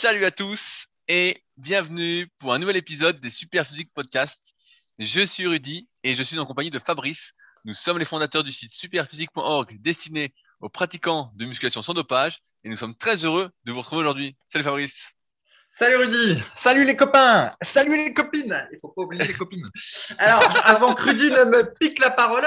Salut à tous et bienvenue pour un nouvel épisode des Super Physique Podcast. Je suis Rudy et je suis en compagnie de Fabrice. Nous sommes les fondateurs du site superphysique.org destiné aux pratiquants de musculation sans dopage et nous sommes très heureux de vous retrouver aujourd'hui. Salut Fabrice. Salut Rudy, salut les copains, salut les copines. Il faut pas oublier les copines. Alors, avant que Rudy ne me pique la parole,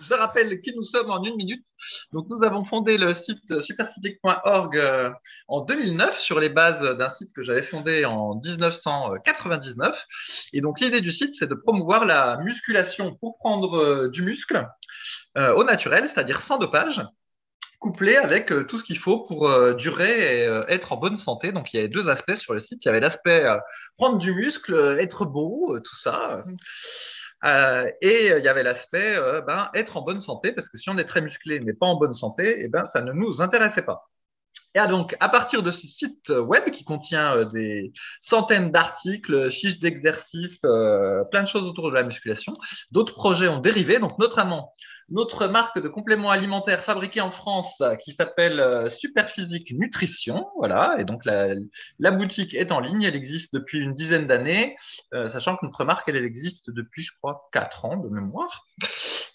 je rappelle qui nous sommes en une minute. Donc, nous avons fondé le site superphysique.org euh, en 2009 sur les bases d'un site que j'avais fondé en 1999. Et donc, l'idée du site, c'est de promouvoir la musculation pour prendre euh, du muscle euh, au naturel, c'est-à-dire sans dopage couplé avec tout ce qu'il faut pour durer et être en bonne santé. Donc il y avait deux aspects sur le site. Il y avait l'aspect prendre du muscle, être beau, tout ça. Et il y avait l'aspect ben, être en bonne santé, parce que si on est très musclé mais pas en bonne santé, eh ben, ça ne nous intéressait pas. Et donc, à partir de ce site web qui contient des centaines d'articles, fiches d'exercices, plein de choses autour de la musculation, d'autres projets ont dérivé. Donc, notamment notre marque de compléments alimentaires fabriqués en France euh, qui s'appelle euh, Superphysique Nutrition. Voilà, et donc la, boutique est en ligne, elle existe depuis une dizaine d'années, euh, sachant que notre marque, elle, elle, existe depuis, je crois, quatre ans de mémoire.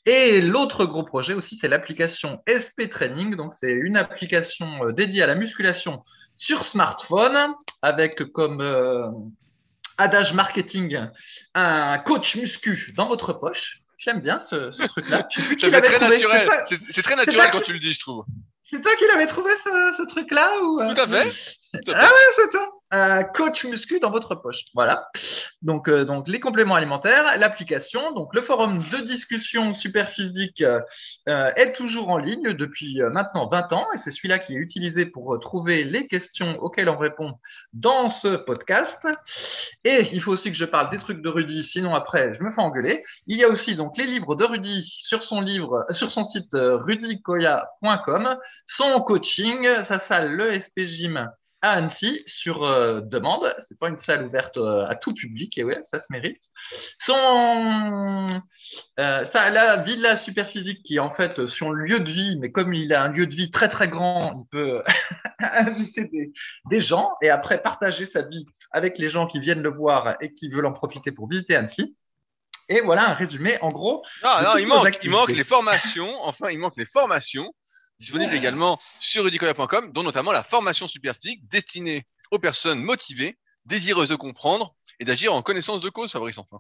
Et l'autre gros projet aussi, c'est l'application SP Training. Donc c'est une application dédiée à la musculation sur smartphone avec comme adage marketing un coach muscu dans votre poche. J'aime bien ce, ce truc-là. c'est très naturel. C'est très naturel quand tu le dis, je trouve. C'est toi qui l'avais trouvé ce, ce truc-là ou euh? Tout à fait. Ah ouais, c'est ça. Un coach muscu dans votre poche. Voilà. Donc, euh, donc les compléments alimentaires, l'application, donc le forum de discussion super physique euh, est toujours en ligne depuis maintenant 20 ans et c'est celui-là qui est utilisé pour trouver les questions auxquelles on répond dans ce podcast. Et il faut aussi que je parle des trucs de Rudy, sinon après je me fais engueuler. Il y a aussi donc les livres de Rudy sur son livre, sur son site rudykoya.com, son coaching, sa salle le SP Gym à Annecy sur euh, demande. C'est pas une salle ouverte euh, à tout public et ouais, ça se mérite. Son euh, ça, la Villa Superphysique qui est en fait son lieu de vie, mais comme il a un lieu de vie très très grand, il peut inviter des, des, gens et après partager sa vie avec les gens qui viennent le voir et qui veulent en profiter pour visiter Annecy. Et voilà un résumé en gros. Non, non, il manque, il manque les formations. Enfin, il manque les formations disponible également sur rudicola.com, dont notamment la formation super physique destinée aux personnes motivées, désireuses de comprendre et d'agir en connaissance de cause, Fabrice, enfin.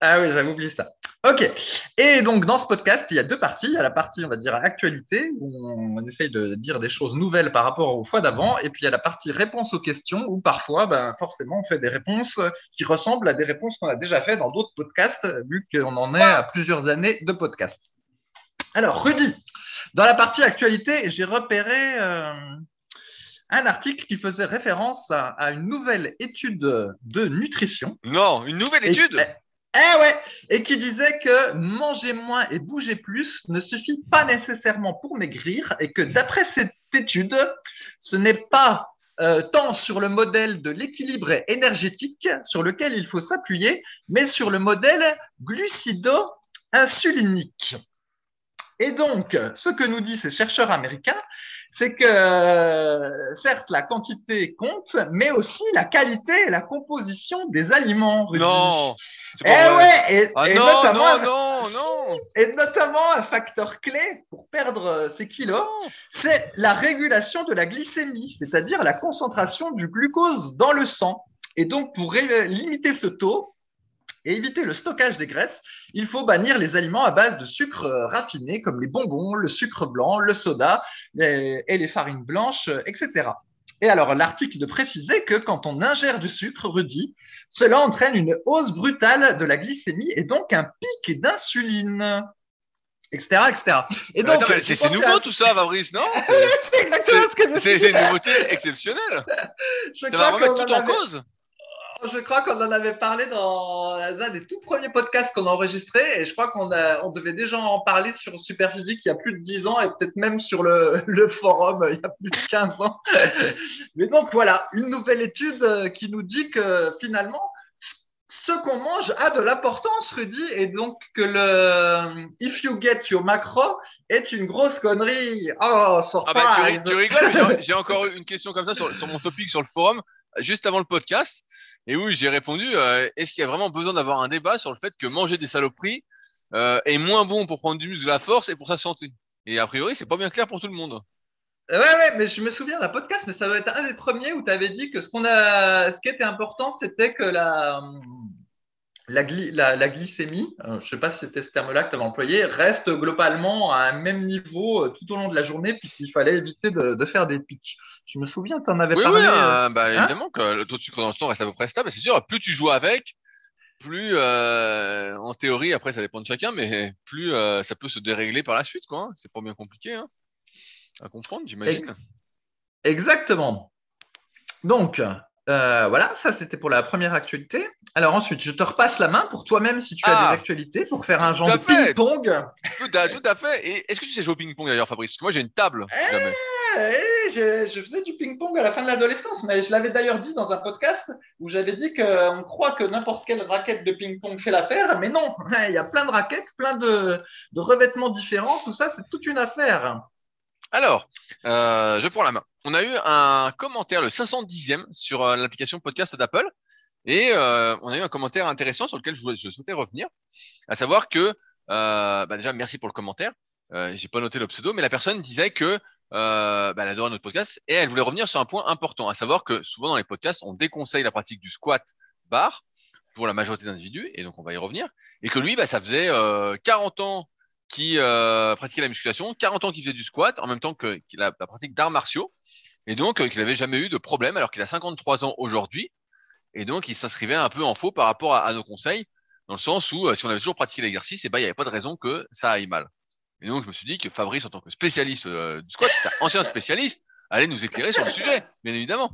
Ah oui, j'avais oublié ça. Ok. Et donc, dans ce podcast, il y a deux parties. Il y a la partie, on va dire, actualité, où on essaye de dire des choses nouvelles par rapport aux fois d'avant. Et puis, il y a la partie réponse aux questions, où parfois, ben, forcément, on fait des réponses qui ressemblent à des réponses qu'on a déjà fait dans d'autres podcasts, vu qu'on en est à plusieurs années de podcasts. Alors, Rudy, dans la partie actualité, j'ai repéré euh, un article qui faisait référence à, une nouvelle étude de nutrition. Non, une nouvelle étude? eh, eh ouais, et qui disait que manger moins et bouger plus ne suffit pas nécessairement pour maigrir et que d'après cette étude, ce n'est pas euh, tant sur le modèle de l'équilibre énergétique sur lequel il faut s'appuyer, mais sur le modèle glucido-insulinique. Et donc, ce que nous disent ces chercheurs américains, c'est que euh, certes la quantité compte, mais aussi la qualité et la composition des aliments. Non. Eh ouais, et, ah non, notamment, non, non, et notamment un facteur clé pour perdre euh, ces kilos, c'est la régulation de la glycémie, c'est-à-dire la concentration du glucose dans le sang. Et donc, pour limiter ce taux, et éviter le stockage des graisses, il faut bannir les aliments à base de sucre euh, raffiné comme les bonbons, le sucre blanc, le soda et les farines blanches, euh, etc. Et alors, l'article de préciser que quand on ingère du sucre rudi, cela entraîne une hausse brutale de la glycémie et donc un pic d'insuline etc., etc. Et donc, c'est nouveau tout ça, Fabrice, non C'est une nouveauté exceptionnelle. ça va remettre tout en cause. Je crois qu'on en avait parlé dans un des tout premiers podcasts qu'on a enregistré et je crois qu'on on devait déjà en parler sur Superphysique il y a plus de 10 ans et peut-être même sur le, le forum il y a plus de 15 ans. Mais donc voilà, une nouvelle étude euh, qui nous dit que finalement, ce qu'on mange a de l'importance, Rudy, et donc que le If you get your macro est une grosse connerie. Oh, ah bah, tu, rigoles, j'ai encore une question comme ça sur, sur, mon topic sur le forum, juste avant le podcast, et où j'ai répondu, euh, est-ce qu'il y a vraiment besoin d'avoir un débat sur le fait que manger des saloperies euh, est moins bon pour prendre du muscle de la force et pour sa santé? Et a priori, c'est pas bien clair pour tout le monde. Ouais, ouais, mais je me souviens d'un podcast, mais ça doit être un des premiers où tu avais dit que ce qu'on a, ce qui était important, c'était que la, la, la, la glycémie, euh, je sais pas si c'était ce terme-là que tu avais employé, reste globalement à un même niveau euh, tout au long de la journée, puisqu'il fallait éviter de, de, faire des pics. Je me souviens, tu en avais parlé. Oui, euh, bah, hein évidemment que le taux de sucre dans le sang reste à peu près stable. C'est sûr, plus tu joues avec, plus, en théorie, après ça dépend de chacun, mais plus ça peut se dérégler par la suite, quoi. Hein. C'est pas bien compliqué. Hein à comprendre, j'imagine. Exactement. Donc, euh, voilà, ça c'était pour la première actualité. Alors ensuite, je te repasse la main pour toi-même si tu as des ah. actualités pour faire un genre de ping-pong. Tout, à fait. Et est-ce que tu sais jouer au ping-pong d'ailleurs, Fabrice? Parce que moi j'ai une table. Eh, eh, je, faisais du ping-pong à la fin de l'adolescence, mais je l'avais d'ailleurs dit dans un podcast où j'avais dit qu'on croit que n'importe quelle raquette de ping-pong fait l'affaire, mais non, il y a plein de raquettes, plein de, de revêtements différents, tout ça c'est toute une affaire. Alors, euh, je prends la main. On a eu un commentaire, le 510e, sur euh, l'application podcast d'Apple. Et euh, on a eu un commentaire intéressant sur lequel je, souhaitais revenir. À savoir que, bah déjà, merci pour le commentaire. J'ai pas noté le pseudo, mais la personne disait que bah, elle adorait notre podcast et elle voulait revenir sur un point important, à savoir que souvent dans les podcasts, on déconseille la pratique du squat bar pour la majorité d'individus, et donc on va y revenir, et que lui, bah, ça faisait 40 ans qui euh, pratiquait la musculation, 40 ans qu'il faisait du squat, en même temps qu'il a la pratique d'arts martiaux, et donc euh, qu'il n'avait jamais eu de problème alors qu'il a 53 ans aujourd'hui, et donc il s'inscrivait un peu en faux par rapport à, nos conseils, dans le sens où euh, si on avait toujours pratiqué l'exercice, eh ben, il n'y avait pas de raison que ça aille mal. Et donc je me suis dit que Fabrice, en tant que spécialiste du squat, ancien spécialiste, allait nous éclairer sur le sujet, bien évidemment.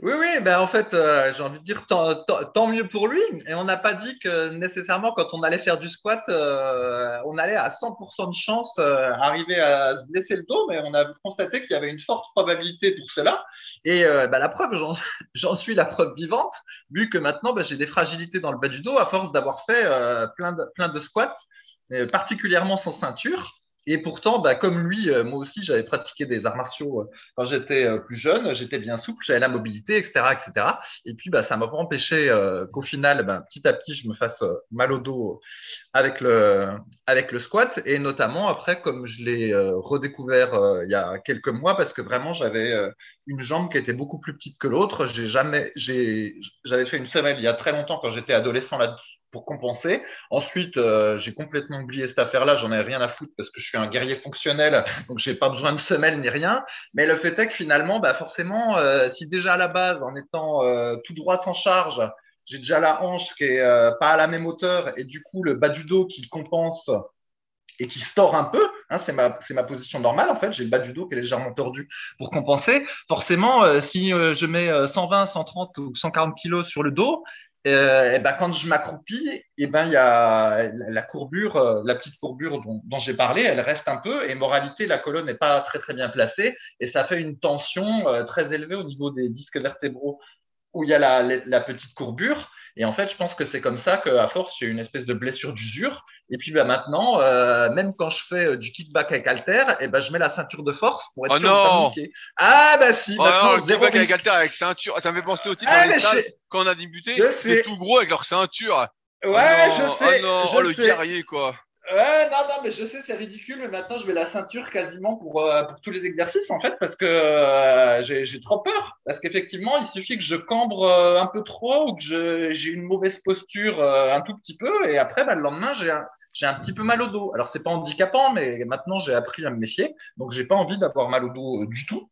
Oui, oui, ben en fait, euh, j'ai envie de dire tant, tant, mieux pour lui. Et on n'a pas dit que nécessairement, quand on allait faire du squat, euh, on allait à 100% de chance euh, arriver à se blesser le dos, mais on a constaté qu'il y avait une forte probabilité pour cela. Et ben, la preuve, j'en suis la preuve vivante, vu que maintenant, ben, j'ai des fragilités dans le bas du dos à force d'avoir fait plein, de, plein de squats, particulièrement sans ceinture. Et pourtant, bah, comme lui, euh, moi aussi, j'avais pratiqué des arts martiaux euh, quand j'étais euh, plus jeune. J'étais bien souple, j'avais la mobilité, etc., etc. Et puis, bah, ça m'a pas empêché qu'au final, bah, petit à petit, je me fasse mal au dos avec le avec le squat. Et notamment après, comme je l'ai redécouvert il y a quelques mois, parce que vraiment, j'avais une jambe qui était beaucoup plus petite que l'autre. J'ai jamais, j'ai, j'avais fait une semelle il y a très longtemps quand j'étais adolescent là pour compenser. Ensuite, euh, j'ai complètement oublié cette affaire-là. J'en ai rien à foutre parce que je suis un guerrier fonctionnel, donc j'ai pas besoin de semelle ni rien. Mais le fait est que finalement, bah forcément, euh, si déjà à la base, en étant euh, tout droit sans charge, j'ai déjà la hanche qui est pas à la même hauteur et du coup le bas du dos qui compense et qui store un peu, hein, c'est ma, c'est ma position normale en fait, j'ai le bas du dos qui est légèrement tordu pour compenser. Forcément, si je mets 120, 130 ou 140 kilos sur le dos, euh, ben quand je m'accroupis, et ben il y a la courbure, euh, la petite courbure dont, j'ai parlé, elle reste un peu et moralité la colonne n'est pas très très bien placée et ça fait une tension euh, très élevée au niveau des disques vertébraux où il y a la petite courbure et en fait, je pense que c'est comme ça qu'à force, j'ai une espèce de blessure d'usure. Et puis bah, maintenant, euh, même quand je fais euh, du kickback avec halter, et eh ben je mets la ceinture de force pour être oh sûr non de Ah bah si. Oh non, le kickback avec halter avec ceinture, ça me fait penser au titre ah, quand on a débuté, c'est tout gros avec leur ceinture. Ouais, oh je sais. Oh non, oh, le guerrier quoi. Ouais, non, non, mais je sais, c'est ridicule, mais maintenant je mets la ceinture quasiment pour, euh, pour tous les exercices en fait, parce que euh, j'ai trop peur. Parce qu'effectivement, il suffit que je cambre euh, un peu trop ou que j'ai une mauvaise posture un tout petit peu, et après, bah, le lendemain, j'ai un, un petit peu mal au dos. Alors c'est pas handicapant, mais maintenant j'ai appris à me méfier, donc j'ai pas envie d'avoir mal au dos du tout.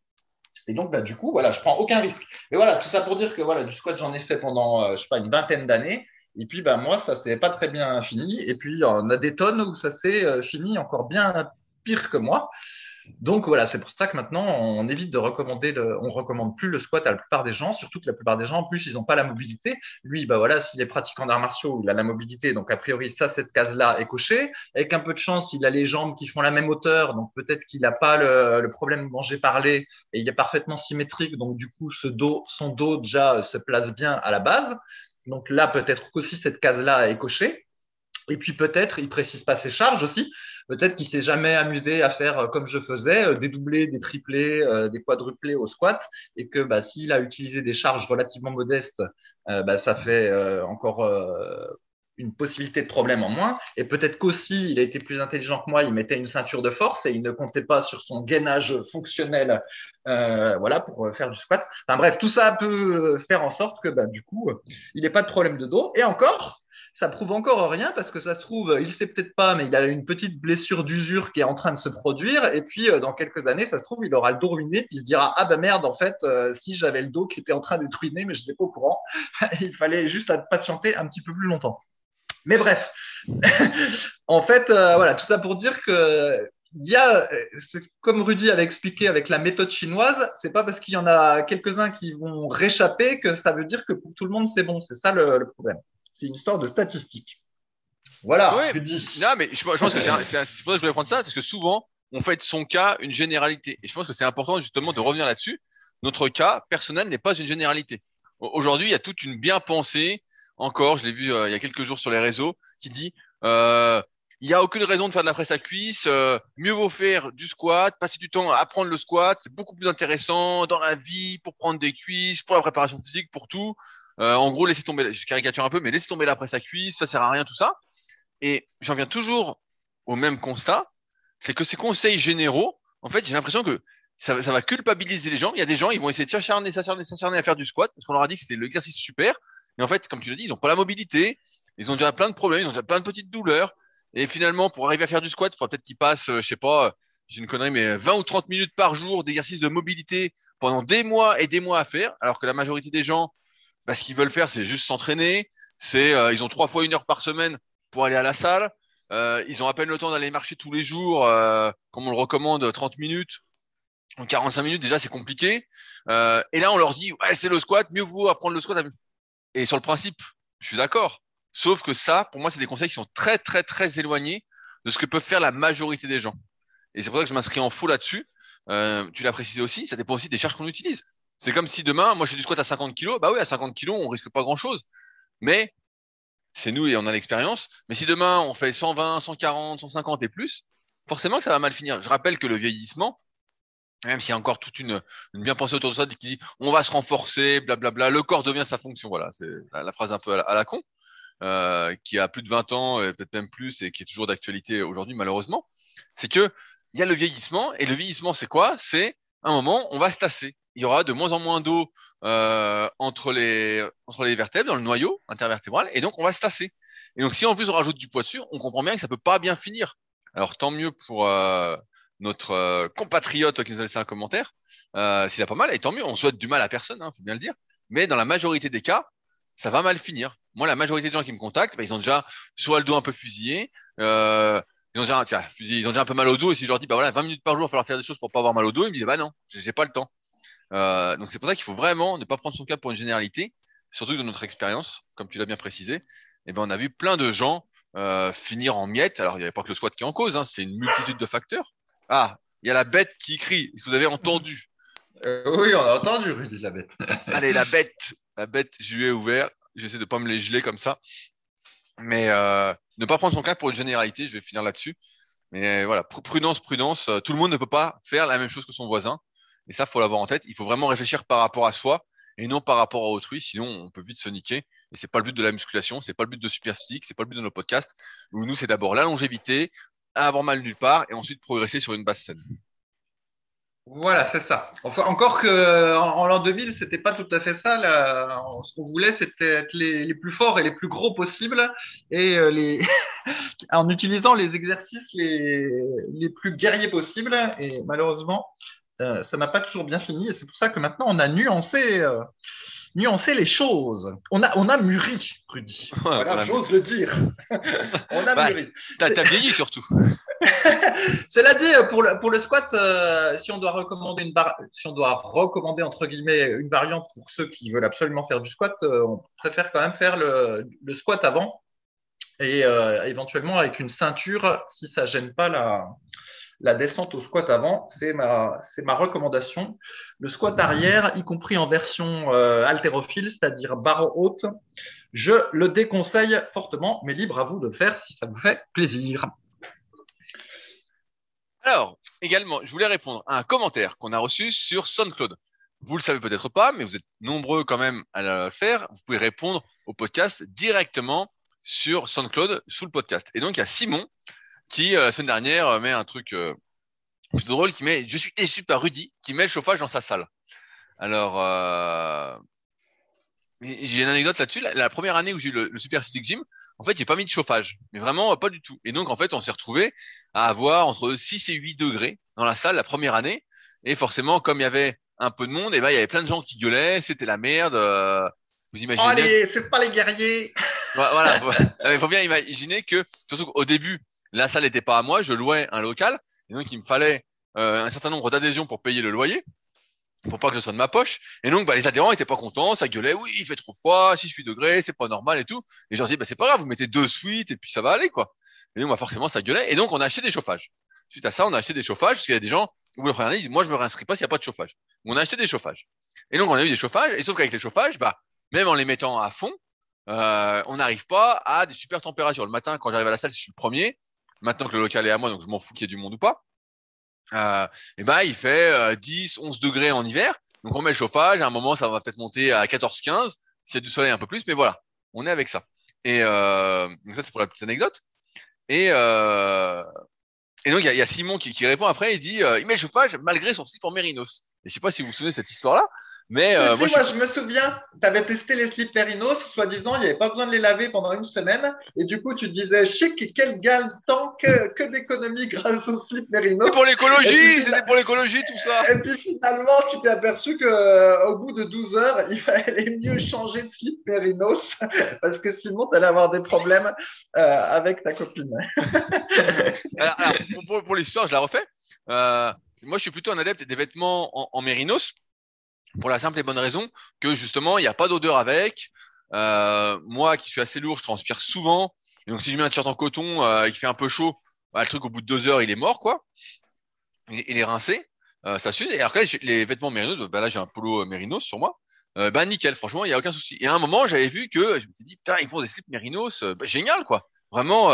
Et donc, bah, du coup, voilà, je prends aucun risque. Mais voilà, tout ça pour dire que voilà, du squat, j'en ai fait pendant, je sais pas, une vingtaine d'années. Et puis, bah, moi, ça s'est pas très bien fini. Et puis, on a des tonnes où ça s'est euh, fini encore bien pire que moi. Donc voilà, c'est pour ça que maintenant on évite de recommander, le, on recommande plus le squat à la plupart des gens, surtout que la plupart des gens en plus ils n'ont pas la mobilité. Lui, bah voilà, s'il est pratiquant d'arts martiaux, il a la mobilité, donc a priori ça cette case-là est cochée. Avec un peu de chance, il a les jambes qui font la même hauteur, donc peut-être qu'il n'a pas le, le, problème dont j'ai parlé et il est parfaitement symétrique, donc du coup ce dos, son dos déjà se place bien à la base. Donc là, peut-être qu'aussi cette case-là est cochée. Et puis peut-être, il précise pas ses charges aussi. Peut-être qu'il s'est jamais amusé à faire euh, comme je faisais, euh, des doublés, des triplés, euh, des quadruplés au squat, et que bah, s'il a utilisé des charges relativement modestes, bah, ça fait encore une possibilité de problème en moins. Et peut-être qu'aussi, il a été plus intelligent que moi, il mettait une ceinture de force et il ne comptait pas sur son gainage fonctionnel, voilà, pour faire du squat. Enfin bref, tout ça peut faire en sorte que, bah, du coup, il n'ait pas de problème de dos. Et encore, ça prouve encore rien parce que ça se trouve, il sait peut-être pas, mais il a une petite blessure d'usure qui est en train de se produire. Et puis, euh, dans quelques années, ça se trouve, il aura le dos ruiné, puis il se dira ah bah merde, en fait, euh, si j'avais le dos qui était en train de ruiner, mais je n'étais pas au courant. il fallait juste patienter un petit peu plus longtemps. Mais bref, en fait, euh, voilà, tout ça pour dire que il y a, comme Rudy avait expliqué avec la méthode chinoise, c'est pas parce qu'il y en a quelques-uns qui vont réchapper que ça veut dire que pour tout le monde c'est bon. C'est ça le problème. C'est une histoire de statistiques. Voilà. Ouais. Non, mais je, pense que c'est pour ça que je voulais prendre ça, parce que souvent, on fait de son cas une généralité. Et je pense que c'est important justement de revenir là-dessus. Notre cas personnel n'est pas une généralité. Aujourd'hui, il y a toute une bien pensée, encore, je l'ai vu euh, il y a quelques jours sur les réseaux, qui dit euh, il n'y a aucune raison de faire de la presse à cuisse, euh, mieux vaut faire du squat, passer du temps à apprendre le squat, c'est beaucoup plus intéressant dans la vie pour prendre des cuisses, pour la préparation physique, pour tout. Euh, en gros, laissez tomber, je caricature un peu, mais laissez tomber la presse à cuisse, ça sert à rien tout ça. Et j'en viens toujours au même constat, c'est que ces conseils généraux, en fait, j'ai l'impression que ça, ça, va culpabiliser les gens. Il y a des gens, ils vont essayer de s'acharner, s'acharner, s'acharner à faire du squat parce qu'on leur a dit que c'était l'exercice super. Et en fait, comme tu l'as dit, ils n'ont pas la mobilité, ils ont déjà plein de problèmes, ils ont déjà plein de petites douleurs. Et finalement, pour arriver à faire du squat, il faudra peut-être qu'ils passent, euh, je sais pas, j'ai une connerie, mais 20 ou 30 minutes par jour d'exercice de mobilité pendant des mois et des mois à faire, alors que la majorité des gens, bah, ce qu'ils veulent faire, c'est juste s'entraîner. C'est, euh, ils ont trois fois une heure par semaine pour aller à la salle. Euh, ils ont à peine le temps d'aller marcher tous les jours, euh, comme on le recommande, 30 minutes. En 45 minutes, déjà, c'est compliqué. Euh, et là, on leur dit, ouais, c'est le squat, mieux vaut apprendre le squat. Et sur le principe, je suis d'accord. Sauf que ça, pour moi, c'est des conseils qui sont très, très, très éloignés de ce que peuvent faire la majorité des gens. Et c'est pour ça que je m'inscris en faux là-dessus. Euh, tu l'as précisé aussi, ça dépend aussi des charges qu'on utilise. C'est comme si demain, moi je fais du squat à 50 kg, bah oui, à 50 kg, on risque pas grand chose. Mais c'est nous et on a l'expérience. Mais si demain on fait 120, 140, 150 et plus, forcément que ça va mal finir. Je rappelle que le vieillissement, même s'il y a encore toute une, une bien pensée autour de ça, qui dit on va se renforcer, blablabla, le corps devient sa fonction. Voilà, c'est la, phrase un peu à la, con, euh, qui a plus de 20 ans, peut-être même plus, et qui est toujours d'actualité aujourd'hui malheureusement. C'est que il y a le vieillissement, et le vieillissement c'est quoi? C'est un moment, on va se tasser il y aura de moins en moins d'eau euh, entre les entre les vertèbres dans le noyau intervertébral et donc on va se tasser. Et donc si en plus on rajoute du poids dessus, on comprend bien que ça peut pas bien finir. Alors tant mieux pour euh, notre euh, compatriote qui nous a laissé un commentaire, euh, s'il a pas mal, et tant mieux, on souhaite du mal à personne, hein, faut bien le dire. Mais dans la majorité des cas, ça va mal finir. Moi, la majorité des gens qui me contactent, bah, ils ont déjà soit le dos un peu fusillé, euh, ils ont déjà, ils ont déjà un peu mal au dos, et si je leur dis, bah voilà, 20 minutes par jour, il va falloir faire des choses pour pas avoir mal au dos, ils me disent, bah non, j'ai pas le temps. Donc c'est pour ça qu'il faut vraiment ne pas prendre son cas pour une généralité, surtout que dans notre expérience, comme tu l'as bien précisé, eh ben on a vu plein de gens finir en miettes. Alors il n'y avait pas que le squat qui est en cause, hein, c'est une multitude de facteurs. Ah, il y a la bête qui crie. Est-ce que vous avez entendu euh, Oui, on a entendu, Rudy, la bête. Allez, la bête, la bête, je lui ai ouvert. J'essaie de pas me les geler comme ça, mais euh, ne pas prendre son cas pour une généralité. Je vais finir là-dessus. Mais voilà, prudence, prudence. Tout le monde ne peut pas faire la même chose que son voisin. Et ça, faut l'avoir en tête. Il faut vraiment réfléchir par rapport à soi et non par rapport à autrui. Sinon, on peut vite se niquer. Et c'est pas le but de la musculation, c'est pas le but de Super Physique, c'est pas le but de nos podcasts. Nous, c'est d'abord la longévité, avoir mal nulle part et ensuite progresser sur une base saine. Voilà, c'est ça. Encore que en, l'an 2000, c'était pas tout à fait ça. Ce qu'on voulait, c'était être les, plus forts et les plus gros possibles, et euh, en utilisant les exercices les, les plus guerriers possibles. Et malheureusement, euh, ça n'a pas toujours bien fini et c'est pour ça que maintenant on a nuancé, euh, nuancé les choses. On a, on a mûri, Rudy. voilà, j'ose le dire. on a bah, mûri. T'as, vieilli surtout. Cela dit, pour le, pour le squat, euh, si on doit recommander une si on doit recommander entre guillemets une variante pour ceux qui veulent absolument faire du squat, on préfère quand même faire le, le squat avant et éventuellement avec une ceinture si ça gêne pas la la descente au squat avant, c'est ma, recommandation. Le squat arrière, y compris en version euh, haltérophile, c'est-à-dire barre haute, je le déconseille fortement, mais libre à vous de le faire si ça vous fait plaisir. Alors, également, je voulais répondre à un commentaire qu'on a reçu sur SoundCloud. Vous le savez peut-être pas, mais vous êtes nombreux quand même à le faire. Vous pouvez répondre au podcast directement sur SoundCloud sous le podcast. Et donc, il y a Simon qui, euh, la semaine dernière, euh, met un truc euh, plutôt drôle qui met « Je suis déçu par Rudy qui met le chauffage dans sa salle ». Alors, euh, j'ai une anecdote là-dessus. La, la première année où j'ai eu le, le Super Physique Gym, en fait, j'ai pas mis de chauffage. Mais vraiment, pas du tout. Et donc, en fait, on s'est retrouvé à avoir entre 6 et 8 degrés dans la salle la première année. Et forcément, comme il y avait un peu de monde, et ben, il y avait plein de gens qui gueulaient, c'était la merde. euh, vous imaginez Oh, allez, c'est pas les guerriers. voilà, voilà. il faut bien imaginer que, surtout qu'au début, la salle n'était pas à moi, je louais un local, et donc il me fallait euh, un certain nombre d'adhésions pour payer le loyer, pour pas que ce soit de ma poche. Et donc, bah, les adhérents étaient pas contents, ça gueulait, oui, il fait trop froid, 6 8 degrés, c'est pas normal et tout. Et je dis, bah, c'est pas grave, vous mettez deux suites et puis ça va aller, quoi. Et donc, bah, forcément, ça gueulait. Et donc, on a acheté des chauffages. Suite à ça, on a acheté des chauffages, parce qu'il y a des gens, première année, ils disent, moi, je me réinscris pas s'il n'y a pas de chauffage. On a acheté des chauffages. Et donc, on a eu des chauffages, et sauf qu'avec les chauffages, bah, même en les mettant à fond, euh, on n'arrive pas à des super températures. Le matin, quand j'arrive à la salle, je suis le premier. Maintenant que le local est à moi, donc je m'en fous qu'il y ait du monde ou pas. Euh, et ben, il fait euh, 10, 11 degrés en hiver. Donc on met le chauffage. À un moment, ça va peut-être monter à 14, 15. S'il y a du soleil, un peu plus. Mais voilà, on est avec ça. Et euh, donc ça, c'est pour la petite anecdote. Et, euh, et donc il y, a- Simon qui, répond après. Il dit, euh, il met le chauffage malgré son slip en mérinos. Et je sais pas si vous vous souvenez de cette histoire-là, mais euh, moi, je me souviens, tu avais testé les slips Perinos, soi-disant, il n'y avait pas besoin de les laver pendant une semaine. Et du coup, tu disais, chic, quel temps, que, que d'économie grâce aux slips Merinos. C'est pour l'écologie, c'était pour l'écologie tout ça. Et puis finalement, tu t'es aperçu que euh, au bout de 12 heures, il fallait mieux changer de slip Merinos parce que sinon, tu allais avoir des problèmes euh, avec ta copine. Alors, alors, pour, pour, pour l'histoire, je la refais. Euh, moi, je suis plutôt un adepte des vêtements en, en mérinos pour la simple et bonne raison que justement, il n'y a pas d'odeur avec. Euh, moi, qui suis assez lourd, je transpire souvent. Et donc, si je mets un t-shirt en coton, euh, il fait un peu chaud, bah, le truc au bout de deux heures, il est mort, quoi. Il, est- rincé, euh, ça s'use. Et j'ai- les vêtements mérinos, bah là, j'ai un polo euh, mérinos sur moi. Euh, bah nickel, franchement, il y a aucun souci. Et à un moment, j'avais vu que je me suis dit, putain, ils font des slips mérinos, bah, génial, quoi. Vraiment,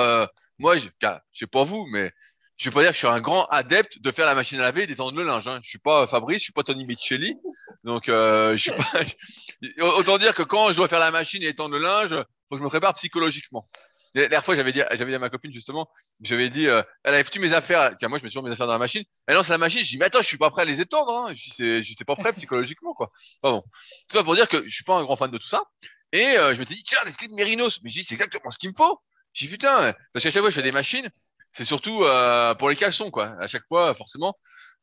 moi, je ah, je sais pas vous, mais je vais pas dire que je suis un grand adepte de faire la machine à laver et d'étendre le linge. Hein. Je suis pas Fabrice, je suis pas Tony Micheli, donc euh, je suis pas. Autant dire que quand je dois faire la machine et étendre le linge, faut que je me prépare psychologiquement. La dernière fois, j'avais dit, j'avais dit à ma copine justement, j'avais dit, euh, elle avait foutu mes affaires, car moi je mets toujours mes affaires dans la machine. Elle lance la machine, je dis mais attends, je suis pas prêt à les étendre. Hein. J'étais pas prêt psychologiquement quoi. Bon, tout ça pour dire que je suis pas un grand fan de tout ça. Et euh, je m'étais dit tiens les slips Mérinos, mais je dis c'est exactement ce qu'il me faut. Je dis putain, parce qu'à chaque fois je fais des machines, c'est surtout euh, pour les caleçons quoi. À chaque fois forcément,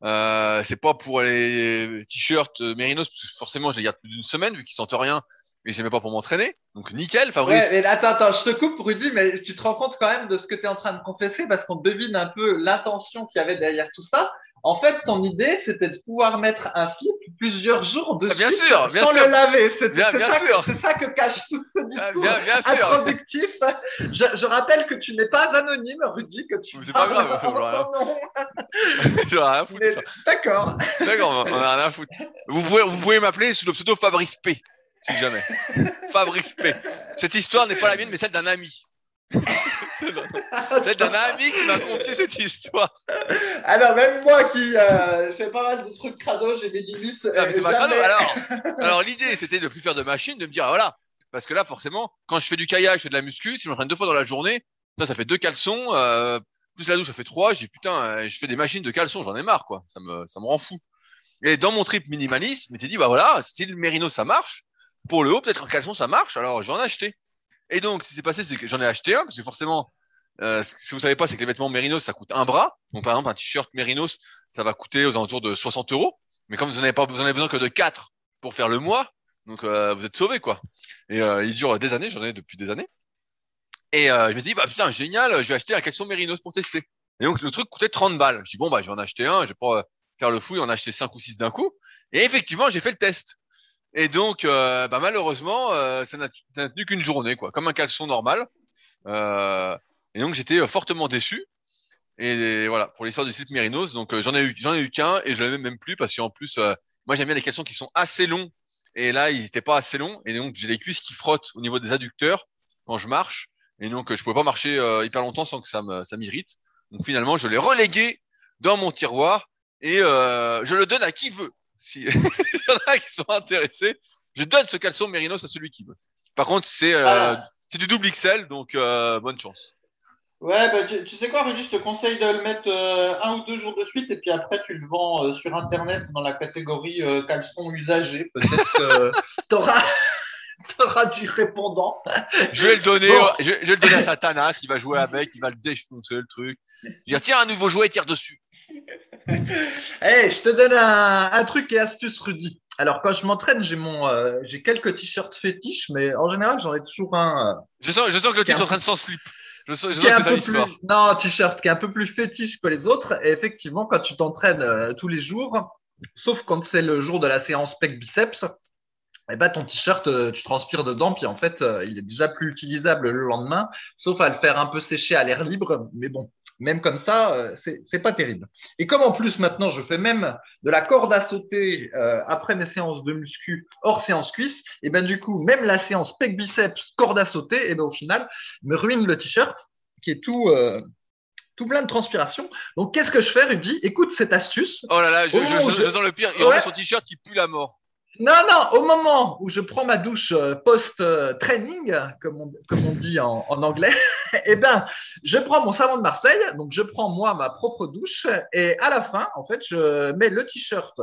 euh, c'est pas pour les t-shirts Mérinos parce que forcément je les garde plus d'une semaine vu qu'ils sentent rien. Et je pas pour m'entraîner. Donc nickel, Fabrice. Ouais, mais attends, attends, je te coupe, Rudy, mais tu te rends compte quand même de ce que tu es en train de confesser parce qu'on devine un peu l'intention qu'il y avait derrière tout ça. En fait, ton idée, c'était de pouvoir mettre un slip plusieurs jours dessus Ah, bien sûr, bien sans sûr. le laver. C'est ça, que cache tout ce Ah, discours bien, bien introductif. Je, je rappelle que tu n'es pas anonyme, Rudy, que tu C'est pas grave. J'en ai rien à foutre de. D'accord. D'accord, on on a rien à foutre. Vous pouvez, vous pouvez m'appeler sous le pseudo Fabrice P, si jamais. Fabrice P. Cette histoire n'est pas la mienne, mais celle d'un ami. Celle d'un ami qui m'a confié cette histoire. Alors, même moi qui euh, fais pas mal de trucs crado, j'ai des limites. Non, mais c'est euh, pas Alors, alors l'idée, c'était de plus faire de machine, de me dire, ah, voilà. Parce que là, forcément, quand je fais du kayak, je fais de la muscu, si je m'entraîne deux fois dans la journée, ça, ça fait deux caleçons, euh, plus la douche, ça fait trois. J'ai putain, euh, je fais des machines de caleçons, j'en ai marre, quoi. Ça me, ça me rend fou. Et dans mon trip minimaliste, je m'étais dit, bah voilà, si le mérino, ça marche, pour le haut, peut-être en caleçon, ça marche, alors j'en ai acheté. Et donc, ce qui s'est passé, c'est que j'en ai acheté un, parce que forcément, euh, que vous savez pas, c'est que les vêtements mérinos, ça coûte un bras. Donc, par exemple, un t-shirt mérinos, ça va coûter aux alentours de 60 euros. Mais comme vous en avez pas, vous en avez besoin que de 4 pour faire le mois, donc euh, vous êtes sauvés, quoi. Et euh, il dure des années, j'en ai depuis des années. Et euh, je me dis, bah putain, génial, je vais acheter un caleçon mérinos pour tester. Et donc, le truc coûtait 30 balles. Je dis, bon, bah, je vais en acheter un, je vais pas faire le fou et en acheter 5 ou 6 d'un coup. Et effectivement, j'ai fait le test. Et donc, euh, bah, malheureusement, euh, ça n'a tenu qu'une journée, quoi, comme un caleçon normal. Euh, et donc, j'étais euh, fortement déçu. Et voilà, pour l'histoire du slip Mérinos. Donc j'en ai eu, j'en ai eu qu'un et je l'ai même plus parce qu'en plus, moi j'aime bien les caleçons qui sont assez longs. Et là, ils étaient pas assez longs. Et donc j'ai les cuisses qui frottent au niveau des adducteurs quand je marche. Et donc je pouvais pas marcher hyper longtemps sans que ça me, ça m'irrite. Donc finalement, je l'ai relégué dans mon tiroir et je le donne à qui veut. Si il y en a qui sont intéressés, je donne ce caleçon Mérinos à celui qui veut. Par contre, c'est Ah. c'est du double XL, donc bonne chance. Ouais, bah, tu, tu sais quoi, Rudy, je te conseille de le mettre euh, un ou deux jours de suite et puis après tu le vends euh, sur Internet dans la catégorie euh, caleçon usagé. Peut-être que t'auras t'auras du répondant. Je vais le donner, Bon. je, je vais le donner à Satanas, qui va jouer avec, il va le défoncer le truc. Je vais dire, tiens, un nouveau jouet, tire dessus. Eh, je te donne un, un truc et astuce, Rudy. Alors, quand je m'entraîne, j'ai mon, euh, j'ai quelques t-shirts fétiches, mais en général, j'en ai toujours un. euh, Je sens, je sens que le type est en train de s'en slip. Je sens, je sens que c'est ça plus, non, t-shirt qui est un peu plus fétiche que les autres. Et effectivement, quand tu t'entraînes euh, tous les jours, sauf quand c'est le jour de la séance pec biceps, eh ben ton t-shirt, euh, tu transpires dedans, puis en fait, il est déjà plus utilisable le lendemain, sauf à le faire un peu sécher à l'air libre. Mais bon, même comme ça, euh, c'est pas terrible. Et comme en plus maintenant, je fais même de la corde à sauter euh, après mes séances de muscu hors séance cuisse, et ben du coup, même la séance pec biceps corde à sauter, et ben au final, me ruine le t-shirt qui est tout euh, tout plein de transpiration. Donc qu'est-ce que je fais, Rudy? Écoute cette astuce. Oh là là, je, je, je, sens le pire. Il Ouais. son t-shirt qui pue la mort. Non, non, au moment où je prends ma douche euh, post-training, comme on, comme on dit en, en anglais, eh ben, je prends mon savon de Marseille, donc je prends moi ma propre douche, et à la fin, en fait, je mets le t-shirt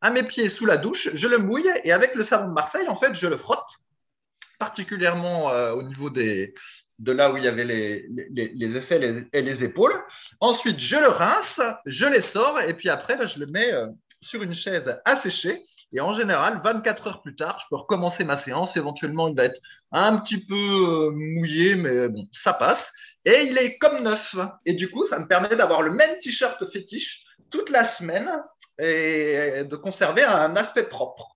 à mes pieds sous la douche, je le mouille, et avec le savon de Marseille, en fait, je le frotte, particulièrement euh, au niveau de là où il y avait les, les, les effets les- et les épaules. Ensuite, je le rince, je les sors, et puis après, ben, je le mets euh, sur une chaise à sécher. Et en général, 24 heures plus tard, je peux recommencer ma séance. Éventuellement, il va être un petit peu euh, mouillé, mais bon, ça passe. Et il est comme neuf. Et du coup, ça me permet d'avoir le même t-shirt fétiche toute la semaine et de conserver un aspect propre.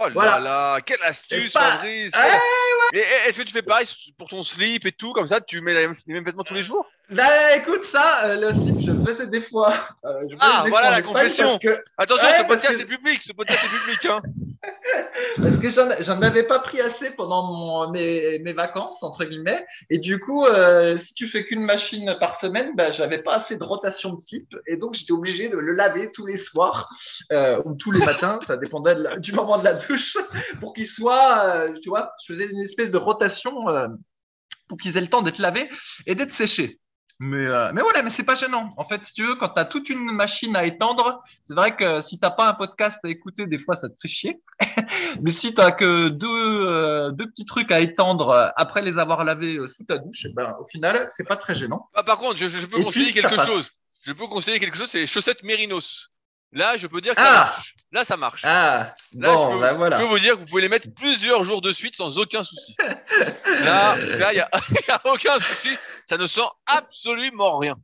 Oh là Voilà. là, quelle astuce, pas- Fabrice. Quelle- Et et est-ce que tu fais pareil pour ton slip et tout, comme ça, tu mets les mêmes vêtements tous les jours? Bah écoute, ça, euh, le slip, je le faisais des fois. Euh, je Ah, des voilà fois la confession. Que, Attention, Ouais, ce podcast que- est public, ce podcast est public, hein. parce que j'en, avais pas pris assez pendant mon, mes, mes vacances, entre guillemets. Et du coup, euh, si tu fais qu'une machine par semaine, bah, j'avais pas assez de rotation de slip. Et donc, j'étais obligé de le laver tous les soirs euh, ou tous les matins. ça dépendait du moment de la douche pour qu'il soit, euh, tu vois, je faisais une espèce de rotation euh, pour qu'ils aient le temps d'être lavés et d'être séchés. Mais, euh, mais voilà, mais c'est pas gênant. En fait, si tu veux, quand tu as toute une machine à étendre, c'est vrai que si t'as pas un podcast à écouter, des fois, ça te fait chier. mais si t'as que deux, euh, deux petits trucs à étendre après les avoir lavés euh, sous ta douche, eh ben, au final, c'est pas très gênant. Ah, par contre, je, je peux Et conseiller puis, quelque chose. Je peux conseiller quelque chose, c'est les chaussettes Mérinos. Là, je peux dire que Ah ça marche. Là, ça marche. Ah, Là, bon, je, peux, ben voilà. je peux vous dire que vous pouvez les mettre plusieurs jours de suite sans aucun souci. Là, là, il y a, y a aucun souci. Ça ne sent absolument rien.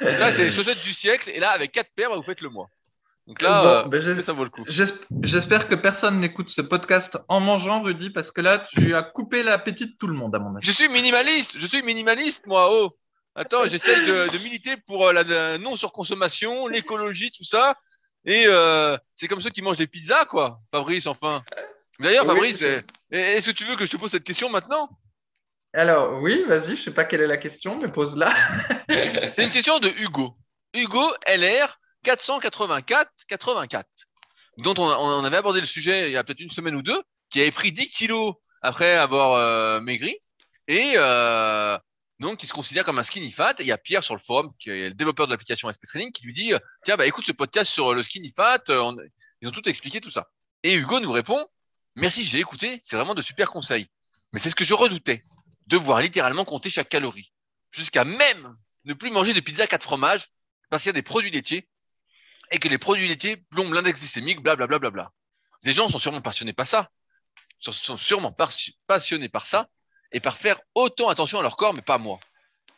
Là, c'est les chaussettes du siècle. Et là, avec quatre paires, bah, vous faites le mois. Donc là, Bon, euh, ben, ça vaut le coup. J'esp- J'espère que personne n'écoute ce podcast en mangeant, Rudy, parce que là, tu as coupé l'appétit de tout le monde, à mon avis. Je suis minimaliste. Je suis minimaliste, moi. Oh. Attends, j'essaye de, de militer pour euh, la, la non-surconsommation, l'écologie, tout ça. Et euh, c'est comme ceux qui mangent des pizzas, quoi. Fabrice, enfin. D'ailleurs, Oui, Fabrice, c'est- eh, est-ce que tu veux que je te pose cette question maintenant? Alors, oui, vas-y, je sais pas quelle est la question, mais pose-la. C'est une question de Hugo. Hugo LR 484 84, dont on, on avait abordé le sujet il y a peut-être une semaine ou deux, qui avait pris 10 kilos après avoir euh, maigri et euh, donc qui se considère comme un skinny fat. Et il y a Pierre sur le forum, qui est le développeur de l'application SP Training, qui lui dit euh, tiens bah écoute ce podcast sur le skinny fat, euh, on- ils ont tout expliqué tout ça. Et Hugo nous répond merci j'ai écouté, c'est vraiment de super conseils. Mais c'est ce que je redoutais, devoir littéralement compter chaque calorie, jusqu'à même ne plus manger de pizza quatre fromages parce qu'il y a des produits laitiers et que les produits laitiers plombent l'index glycémique, blablabla. Bla, bla, bla. Des gens sont sûrement passionnés par ça, sont, sont sûrement passionnés par ça et par faire autant attention à leur corps, mais pas moi.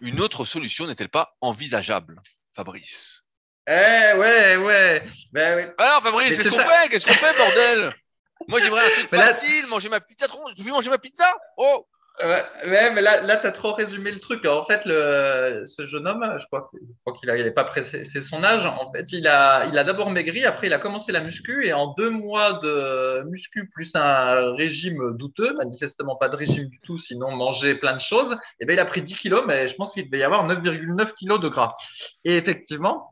Une autre solution n'est-elle pas envisageable, Fabrice? Eh, ouais, ouais. Ben, ouais. Alors, Fabrice, qu'est-ce qu'on ça. fait? Qu'est-ce qu'on fait, bordel? Moi, j'aimerais un truc là- facile, manger ma pizza. Je peux manger ma pizza? Oh Ouais, mais là, là, t'as trop résumé le truc. En fait, le, ce jeune homme, je crois, qu'il n'avait pas précisé son âge. En fait, il a, il a d'abord maigri, après il a commencé la muscu, et en deux mois de muscu plus un régime douteux, manifestement pas de régime du tout, sinon manger plein de choses, et ben il a pris 10 kilos, mais je pense qu'il devait y avoir 9,9 kilos de gras. Et effectivement,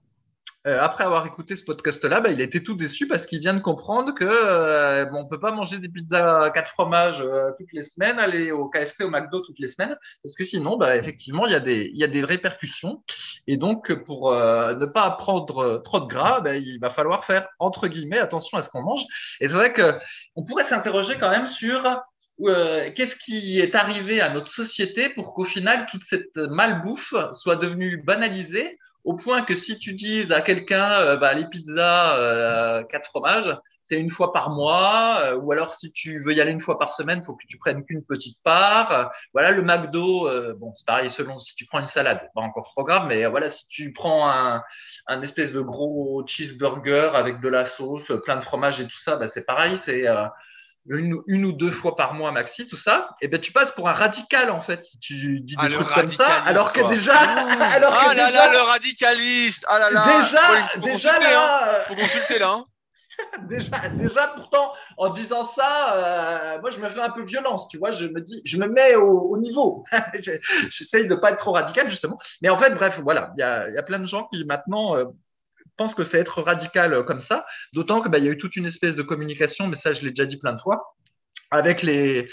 euh, après avoir écouté ce podcast-là, bah, il était tout déçu parce qu'il vient de comprendre que euh, on peut pas manger des pizzas à quatre fromages euh, toutes les semaines, aller au KFC, au McDo toutes les semaines, parce que sinon, bah, effectivement, il y a des il y a des répercussions. Et donc, pour euh, ne pas prendre trop de gras, bah, il va falloir faire entre guillemets attention à ce qu'on mange. Et c'est vrai que on pourrait s'interroger quand même sur euh, qu'est-ce qui est arrivé à notre société pour qu'au final toute cette malbouffe soit devenue banalisée au point que si tu dis à quelqu'un, euh, bah, les pizzas, euh, quatre fromages, c'est une fois par mois, euh, ou alors si tu veux y aller une fois par semaine, faut que tu prennes qu'une petite part. Voilà, le McDo, bon, c'est pareil selon si tu prends une salade, pas encore trop grave, mais voilà, si tu prends un, un espèce de gros cheeseburger avec de la sauce, plein de fromage et tout ça, bah, c'est pareil, c'est une, une, ou deux fois par mois maxi, tout ça, et ben tu passes pour un radical en fait si tu dis des Ah, le trucs comme ça, alors que déjà, alors que Ah là déjà, là, le radicaliste Ah là là déjà, Faut, faut déjà consulter, hein. là, euh, Faut consulter, là. hein. déjà, déjà, pourtant, en disant ça, euh, moi je me fais un peu violence, tu vois, je me dis, je me mets au, au niveau. Je- J'essaye de pas être trop radical justement, mais en fait, bref, voilà, il y a, il y a plein de gens qui maintenant euh, pensent que c'est être radical euh, comme ça, d'autant que bah, y a eu toute une espèce de communication, mais ça je l'ai déjà dit plein de fois, avec les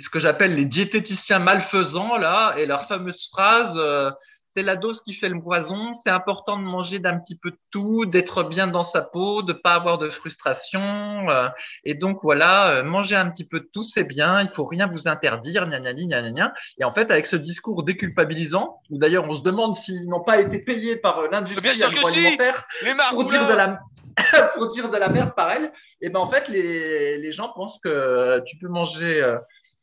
ce que j'appelle les diététiciens malfaisants là et leur fameuse phrase euh, c'est la dose qui fait le poison, c'est important de manger d'un petit peu de tout, d'être bien dans sa peau, de pas avoir de frustration euh, et donc voilà, euh, manger un petit peu de tout c'est bien, il faut rien vous interdire, gna gna gna gna. Et en fait avec ce discours déculpabilisant, où d'ailleurs on se demande s'ils n'ont pas été payés par euh, l'industrie si. Agroalimentaire pour dire de la pour dire de la merde pareil. Et ben en fait les, les gens pensent que tu peux manger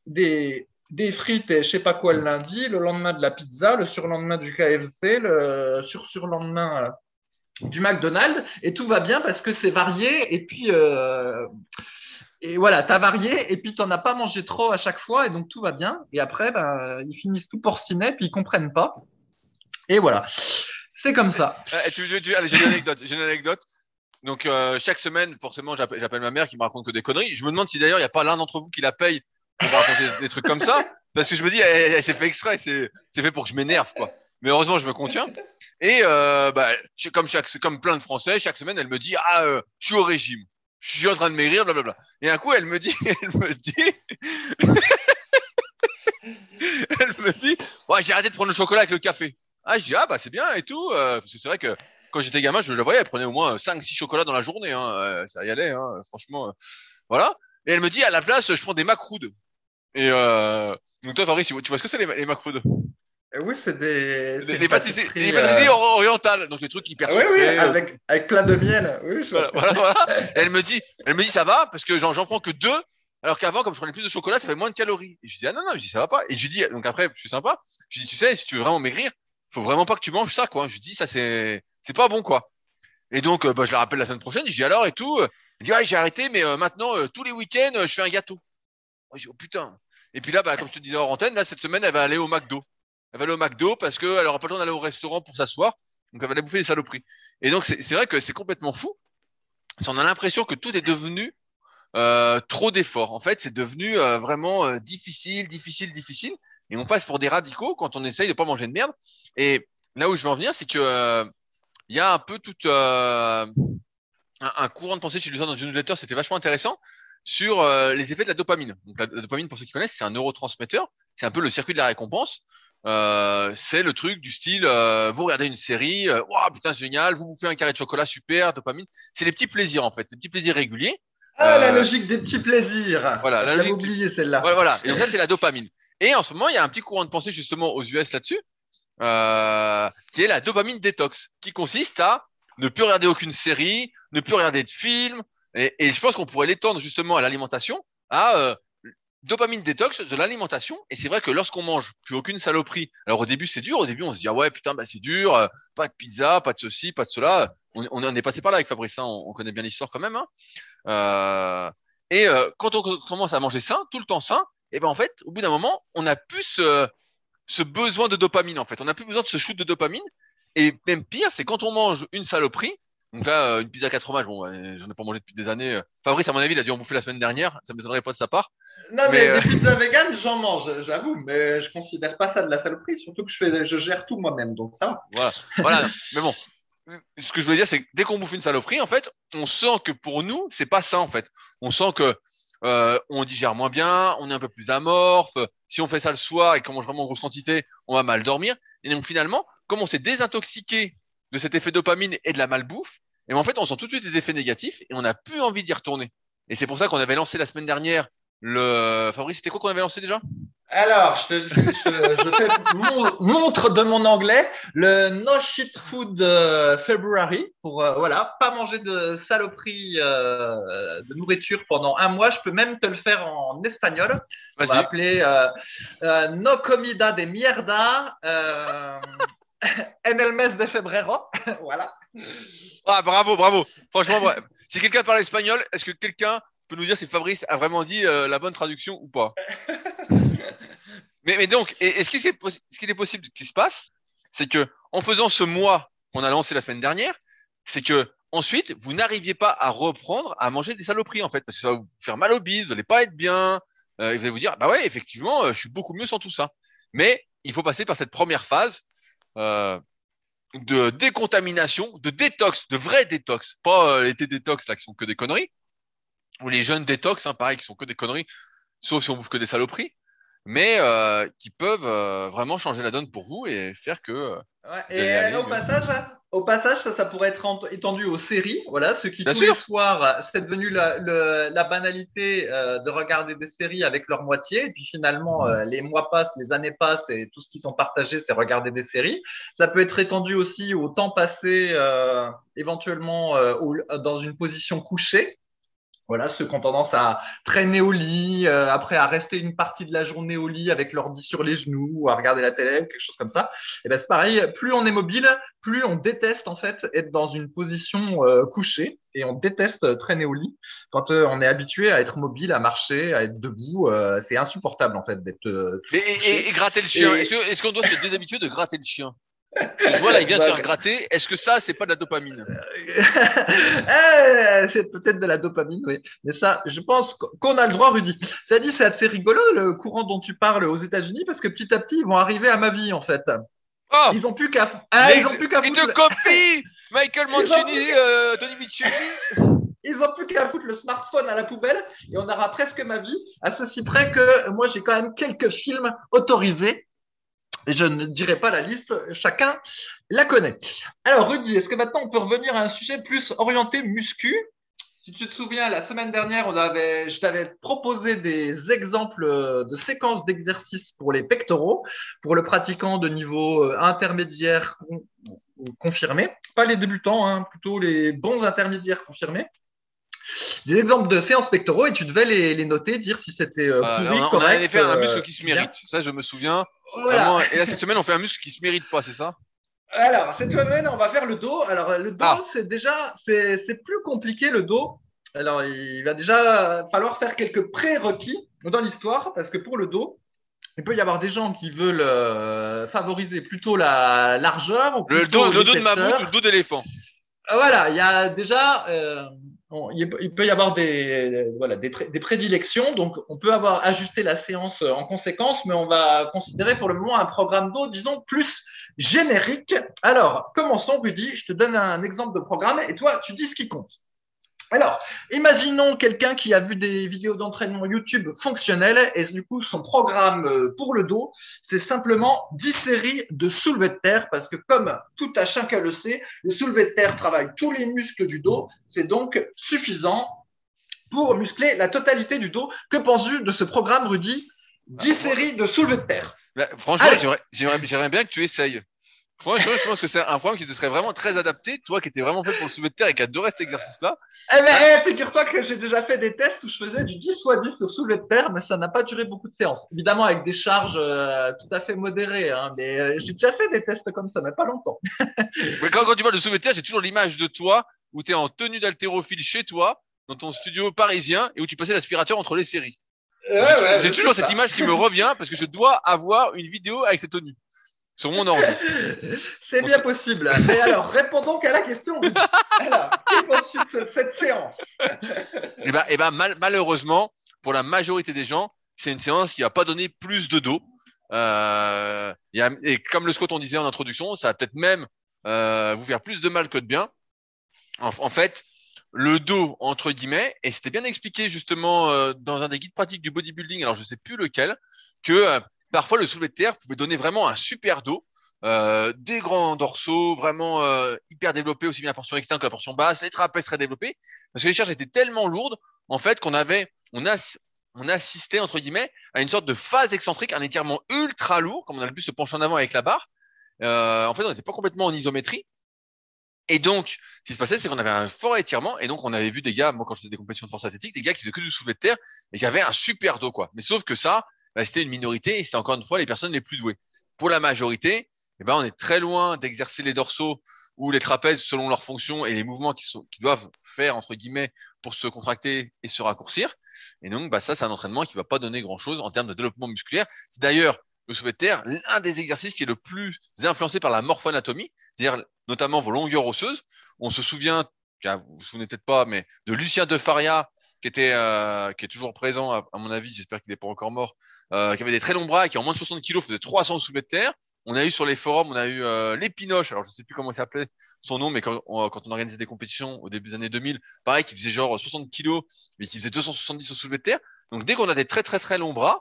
des des frites et je sais pas quoi le lundi, le lendemain de la pizza, le surlendemain du KFC, le sur surlendemain euh, du McDonald's et tout va bien parce que c'est varié et puis euh, et voilà, t'as varié et puis t'en as pas mangé trop à chaque fois et donc tout va bien et après ben ils finissent tout porcinés puis ils comprennent pas et voilà, c'est comme ça. Euh, tu, tu- tu- allez, j'ai une anecdote. J'ai une anecdote. Donc chaque semaine, forcément, j'appelle ma mère qui me raconte que des conneries. Je me demande si d'ailleurs il n'y a pas l'un d'entre vous qui la paye pour raconter des trucs comme ça, parce que je me dis, elle, elle s'est fait exprès, c'est c'est fait pour que je m'énerve, quoi. Mais heureusement, je me contiens. Et euh, bah, comme chaque, comme plein de Français, chaque semaine, elle me dit, ah, euh, je suis au régime, je suis en train de maigrir, blablabla. Et un coup, elle me dit, elle me dit, elle me dit, ouais, j'ai arrêté de prendre le chocolat avec le café. Ah, je dis, ah, bah, c'est bien et tout, euh, parce que c'est vrai que quand j'étais gamin, je la voyais, elle prenait au moins 5-6 chocolats dans la journée, hein, euh, ça y allait, hein, franchement, euh, voilà. Et elle me dit, à la place, je prends des macroudes. Et euh, donc toi, Fabrice, tu vois, ce que c'est les, les macroudes Euh, Oui, c'est des les une pâtisseries, pâtisseries euh, or- orientales, donc les trucs hyper Oui, oui, sucrés, euh, avec, avec plein de miel. Oui, voilà, voilà, voilà. Elle me dit, elle me dit, ça va, parce que j'en prends que deux, alors qu'avant, comme je prenais plus de chocolat, ça fait moins de calories. Et je dis, ah non, non, je dis, ça va pas. Et je lui dis, donc après, je suis sympa, je lui dis, tu sais, si tu veux vraiment maigrir, faut vraiment pas que tu manges ça, quoi. Je lui dis, ça, c'est, c'est pas bon, quoi. Et donc, euh, bah, je la rappelle la semaine prochaine, je dis, alors, et tout. Elle dit, ouais, j'ai arrêté, mais euh, maintenant, euh, tous les week-ends, euh, je fais un gâteau. Moi, je dis, oh putain. Et puis là, bah, comme je te disais hors antenne, là, cette semaine, elle va aller au McDo. Elle va aller au McDo parce qu'elle aura pas le temps d'aller au restaurant pour s'asseoir. Donc, elle va aller bouffer des saloperies. Et donc, c'est vrai que c'est complètement fou. Qu'on a l'impression que tout est devenu euh, trop d'efforts. En fait, c'est devenu euh, vraiment euh, difficile, difficile, difficile. Et on passe pour des radicaux quand on essaye de pas manger de merde. Et là où je veux en venir, c'est que il y a un peu tout un, courant de pensée chez les gens dans le newsletter, c'était vachement intéressant sur euh, les effets de la dopamine. Donc la, la dopamine, pour ceux qui connaissent, c'est un neurotransmetteur. C'est un peu le circuit de la récompense. Euh, c'est le truc du style, euh, vous regardez une série, euh, Ouah, putain c'est génial, vous bouffez un carré de chocolat, super, dopamine. C'est les petits plaisirs en fait, les petits plaisirs réguliers. Ah, la Euh, logique des petits plaisirs. Voilà, la logique oublié celle-là. Voilà, voilà. Et donc ça, c'est la dopamine. Et en ce moment, il y a un petit courant de pensée justement aux US là-dessus, euh, qui est la dopamine détox, qui consiste à ne plus regarder aucune série, ne plus regarder de films. Et, et je pense qu'on pourrait l'étendre justement à l'alimentation, à euh, dopamine détox de l'alimentation. Et c'est vrai que lorsqu'on mange plus aucune saloperie, alors au début c'est dur, au début on se dit ah ouais putain bah c'est dur, euh, pas de pizza, pas de ceci, pas de cela. On, on en est passé par là avec Fabrice, hein, on, on connaît bien l'histoire quand même. Hein. Euh, et euh, quand on commence à manger sain, tout le temps sain, et ben en fait, au bout d'un moment, on n'a plus ce, ce besoin de dopamine en fait. On n'a plus besoin de ce shoot de dopamine. Et même pire, c'est quand on mange une saloperie. Donc là, euh, une pizza 4 fromages, bon, j'en ai pas mangé depuis des années. Fabrice, à mon avis, il a dû en bouffer la semaine dernière. Ça me m'étonnerait pas de sa part. Non, mais, Mais, euh, des pizzas vegan, j'en mange, j'avoue, mais je considère pas ça de la saloperie, surtout que je fais, je gère tout moi-même, donc ça va. Voilà. voilà. Mais bon, ce que je voulais dire, c'est que dès qu'on bouffe une saloperie, en fait, on sent que pour nous, c'est pas ça, en fait. On sent que euh, on digère moins bien, on est un peu plus amorphe. Si on fait ça le soir et qu'on mange vraiment en grosse quantité, on va mal dormir. Et donc finalement, comme on s'est désintoxiqué de cet effet dopamine et de la malbouffe, et en fait, on sent tout de suite des effets négatifs et on n'a plus envie d'y retourner. Et c'est pour ça qu'on avait lancé la semaine dernière le. Fabrice, c'était quoi qu'on avait lancé déjà? Alors, je, te, je, je fais mon- montre de mon anglais le No Shit Food euh, February pour euh, voilà pas manger de saloperie euh, de nourriture pendant un mois. Je peux même te le faire en espagnol. On va appeler euh, euh, No Comida de Mierda euh, en el mes de febrero. voilà. Ah, bravo, bravo. Franchement, si quelqu'un parle espagnol, est-ce que quelqu'un peut nous dire si Fabrice a vraiment dit euh, la bonne traduction ou pas? Mais, mais donc, est-ce qu'il est, possible qu'il se passe, c'est que en faisant ce mois qu'on a lancé la semaine dernière, c'est que ensuite vous n'arriviez pas à reprendre à manger des saloperies en fait, parce que ça va vous faire mal au bide, vous n'allez pas être bien, euh, et vous allez vous dire bah ouais effectivement, euh, je suis beaucoup mieux sans tout ça. Mais il faut passer par cette première phase. Euh, de décontamination, de détox, de vrai détox, pas euh, les thés détox là qui sont que des conneries, ou les jeunes détox, hein, pareil, qui sont que des conneries, sauf si on bouffe que des saloperies, mais euh, qui peuvent euh, vraiment changer la donne pour vous et faire que Ouais, et au passage, au passage, ça, ça pourrait être étendu aux séries. Voilà, ceux qui Bien tous sûr. les soirs, euh, c'est devenu la, banalité euh, de regarder des séries avec leur moitié. Et puis finalement, euh, les mois passent, les années passent, et tout ce qu'ils ont partagé, c'est regarder des séries. Ça peut être étendu aussi au temps passé, euh, éventuellement euh, au- dans une position couchée. Voilà, ceux qui ont tendance à traîner au lit, euh, après à rester une partie de la journée au lit avec l'ordi sur les genoux, ou à regarder la télé, quelque chose comme ça. Et ben c'est pareil, plus on est mobile, plus on déteste en fait être dans une position euh, couchée et on déteste euh, traîner au lit. Quand euh, on est habitué à être mobile, à marcher, à être debout, euh, c'est insupportable en fait d'être. euh, et, et- et- gratter le chien. Est-ce qu'on doit se déshabituer de gratter le chien? Je vois là, il vient se faire gratter. Est-ce que ça, c'est pas de la dopamine? Eh, c'est peut-être de la dopamine, oui. Mais ça, je pense qu'on a le droit, Rudy. Ça dit, c'est assez rigolo le courant dont tu parles aux États-Unis parce que petit à petit, ils vont arriver à ma vie en fait. Oh Ils ont plus qu'à. Ah, ils ont plus qu'à Il foutre. te copie Michael Mancini, euh, Tony Micheli. Ils ont plus qu'à foutre le smartphone à la poubelle et on aura presque ma vie. À ceci près que moi j'ai quand même quelques films autorisés et je ne dirai pas la liste, chacun la connaît. Alors Rudy, est-ce que maintenant on peut revenir à un sujet plus orienté muscu? Si tu te souviens, la semaine dernière, on avait, je t'avais proposé des exemples de séquences d'exercices pour les pectoraux, pour le pratiquant de niveau euh, intermédiaire confirmé. Pas les débutants, hein, plutôt les bons intermédiaires confirmés des exemples de séances pectoraux et tu devais les, les noter, dire si c'était euh, Voilà, pourri, on, a- on correct. avait fait un euh, muscle qui se bien. mérite. Ça, je me souviens. Voilà. Vraiment. Et là, cette semaine, on fait un muscle qui se mérite pas, c'est ça? Alors, cette semaine, on va faire le dos. Alors, le dos, Ah. c'est déjà, c'est, c'est plus compliqué le dos. Alors, il va déjà falloir faire quelques prérequis dans l'histoire parce que pour le dos, il peut y avoir des gens qui veulent euh, favoriser plutôt la largeur. ou Le dos, le dos de mammouth ou le dos d'éléphant? Voilà, il y a déjà, euh, il peut- y avoir des, voilà, des prédilections, donc on peut avoir ajusté la séance euh, en conséquence, mais on va considérer pour le moment un programme d'eau, disons, plus générique. Alors, commençons, Rudy, je te donne un exemple de programme et toi, tu dis ce qui compte. Alors, imaginons quelqu'un qui a vu des vidéos d'entraînement YouTube fonctionnelles et du coup, son programme euh, pour le dos, c'est simplement 10 séries de soulevés de terre parce que comme tout à chacun le sait, le soulevé de terre travaille tous les muscles du dos. C'est donc suffisant pour muscler la totalité du dos. Que penses-tu de ce programme, Rudy? 10 Ah, séries de soulevés de terre. Bah, franchement, j'aimerais bien que tu essayes. Franchement, je pense que c'est un programme qui te serait vraiment très adapté. Toi qui étais vraiment fait pour le soulevé de terre et qui adorait cet exercice-là. Eh ben, eh, figure-toi que j'ai déjà fait des tests où je faisais du 10 x 10 au soulevé de terre, mais ça n'a pas duré beaucoup de séances. Évidemment, avec des charges euh, tout à fait modérées, hein, mais euh, j'ai déjà fait des tests comme ça, mais pas longtemps. Mais quand, quand tu parles de soulevé de terre, j'ai toujours l'image de toi où tu es en tenue d'haltérophile chez toi, dans ton studio parisien, et où tu passais l'aspirateur entre les séries. J'ai toujours cette image qui me revient parce que je dois avoir une vidéo avec cette tenue sur mon ordi. C'est bien possible. Mais alors, réponds donc à la question. Alors, qu'est-ce cette séance Eh ben, eh ben malheureusement, pour la majorité des gens, c'est une séance qui va pas donner plus de dos. Euh, et comme le Scott on disait en introduction, ça va peut-être même euh, vous faire plus de mal que de bien. En, fait, le dos entre guillemets, et c'était bien expliqué justement euh, dans un des guides pratiques du bodybuilding, alors je sais plus lequel, que euh, parfois le soulevé de terre pouvait donner vraiment un super dos. Euh, des grands dorsaux vraiment hyper développés, aussi bien la portion externe que la portion basse, les trapèzes très développés, parce que les charges étaient tellement lourdes en fait qu'on avait, on on assistait entre guillemets à une sorte de phase excentrique, un étirement ultra lourd, comme on a le plus se pencher en avant avec la barre. Euh, en fait, on n'était pas complètement en isométrie. Et donc, ce qui se passait, c'est qu'on avait un fort étirement, et donc on avait vu des gars, moi quand je faisais des compétitions de force athlétique, des gars qui faisaient que du soulevé de terre, et qui avaient un super dos, quoi. Mais sauf que ça, c'était une minorité, et c'était encore une fois les personnes les plus douées. Pour la majorité, eh ben, on est très loin d'exercer les dorsaux ou les trapèzes selon leur fonction et les mouvements qui, sont, qui doivent faire entre guillemets pour se contracter et se raccourcir. Et donc, bah, ça, c'est un entraînement qui va pas donner grand chose en termes de développement musculaire. C'est d'ailleurs le soulevé de terre l'un des exercices qui est le plus influencé par la morphoanatomie, c'est-à-dire notamment vos longueurs osseuses. On se souvient, vous vous souvenez peut-être pas, mais de Lucien de Faria qui était euh, qui est toujours présent à, mon avis, j'espère qu'il n'est pas encore mort, euh, qui avait des très longs bras qui en moins de 60 kilos faisait 300 soulevés de terre. On a eu sur les forums, on a eu euh, l'épinoche, alors je sais plus comment il s'appelait son nom, mais quand on, quand on organisait des compétitions au début des années 2000, pareil, qui faisait genre 60 kilos, mais qui faisait 270 au soulevé de terre. Donc dès qu'on a des très très très longs bras,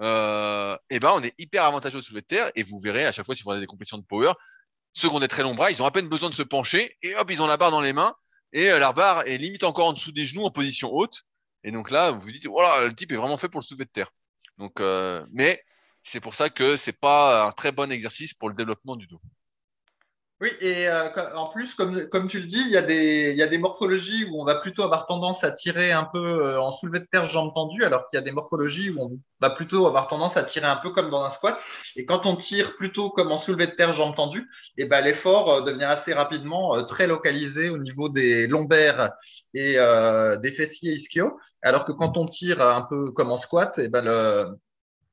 euh, et eh ben on est hyper avantageux au soulevé de terre et vous verrez à chaque fois si vous regardez des compétitions de power, ceux qui ont des très longs bras, ils ont à peine besoin de se pencher et hop ils ont la barre dans les mains et euh, la barre est limite encore en dessous des genoux en position haute et donc là vous vous dites voilà le type est vraiment fait pour le soulevé de terre. Donc euh, mais c'est pour ça que c'est pas un très bon exercice pour le développement du dos. Oui, et euh, en plus, comme, comme tu le dis, il y, a des, il y a des morphologies où on va plutôt avoir tendance à tirer un peu euh, en soulevé de terre jambes tendues, alors qu'il y a des morphologies où on va plutôt avoir tendance à tirer un peu comme dans un squat. Et quand on tire plutôt comme en soulevé de terre jambes tendues, et eh ben l'effort euh, devient assez rapidement très localisé au niveau des lombaires et des fessiers ischio, alors que quand on tire un peu comme en squat, et eh ben le,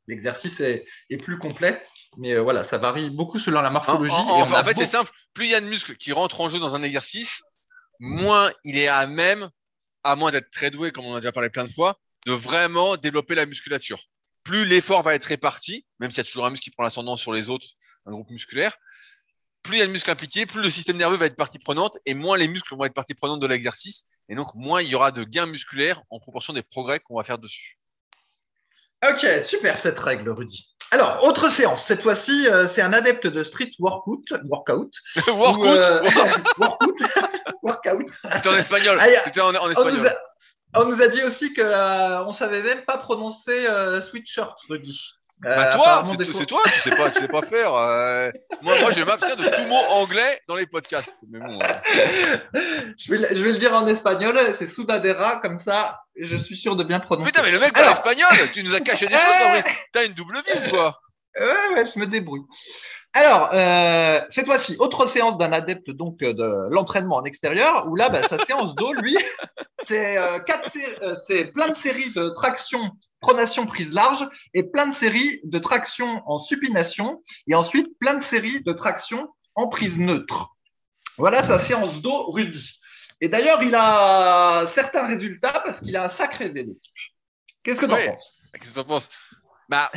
l'exercice est, est, plus complet. Mais euh, voilà, ça varie beaucoup selon la morphologie. En, en fait, c'est simple. Plus il y a de muscles qui rentrent en jeu dans un exercice, moins il est à même, à moins d'être très doué, comme on a déjà parlé plein de fois, de vraiment développer la musculature. Plus l'effort va être réparti, même s'il y a toujours un muscle qui prend l'ascendant sur les autres, un groupe musculaire, plus il y a de muscles impliqués, plus le système nerveux va être partie prenante et moins les muscles vont être partie prenante de l'exercice. Et donc, moins il y aura de gains musculaires en proportion des progrès qu'on va faire dessus. Ok, super cette règle, Rudy. Alors, autre séance. Cette fois-ci, euh, c'est un adepte de street workout. Workout. workout. Euh, workout. workout. C'était en espagnol. C'était en, espagnol. On nous, a, dit aussi qu'on euh, on savait même pas prononcer sweatshirt, Rudy. bah toi, c'est toi, tu sais pas, tu sais pas faire. moi, moi, je m'abstiens de tout mot anglais dans les podcasts. Mais bon. je, vais, je vais le dire en espagnol. C'est sudadera, comme ça, je suis sûr de bien prononcer. Putain, mais le mec parle espagnol, tu nous as caché des choses, T'as une double vie ou quoi Ouais, ouais, je me débrouille. Alors, euh, cette fois-ci, autre séance d'un adepte donc de l'entraînement en extérieur, où là, bah, sa séance d'eau, lui, c'est euh, euh, c'est plein de séries de traction, pronation prise large, et plein de séries de traction en supination, et ensuite plein de séries de traction en prise neutre. Voilà sa séance d'eau Rudy. Et d'ailleurs, il a certains résultats parce qu'il a un sacré vélo. Qu'est-ce que tu en penses? Qu'est-ce que tu en penses? Bah,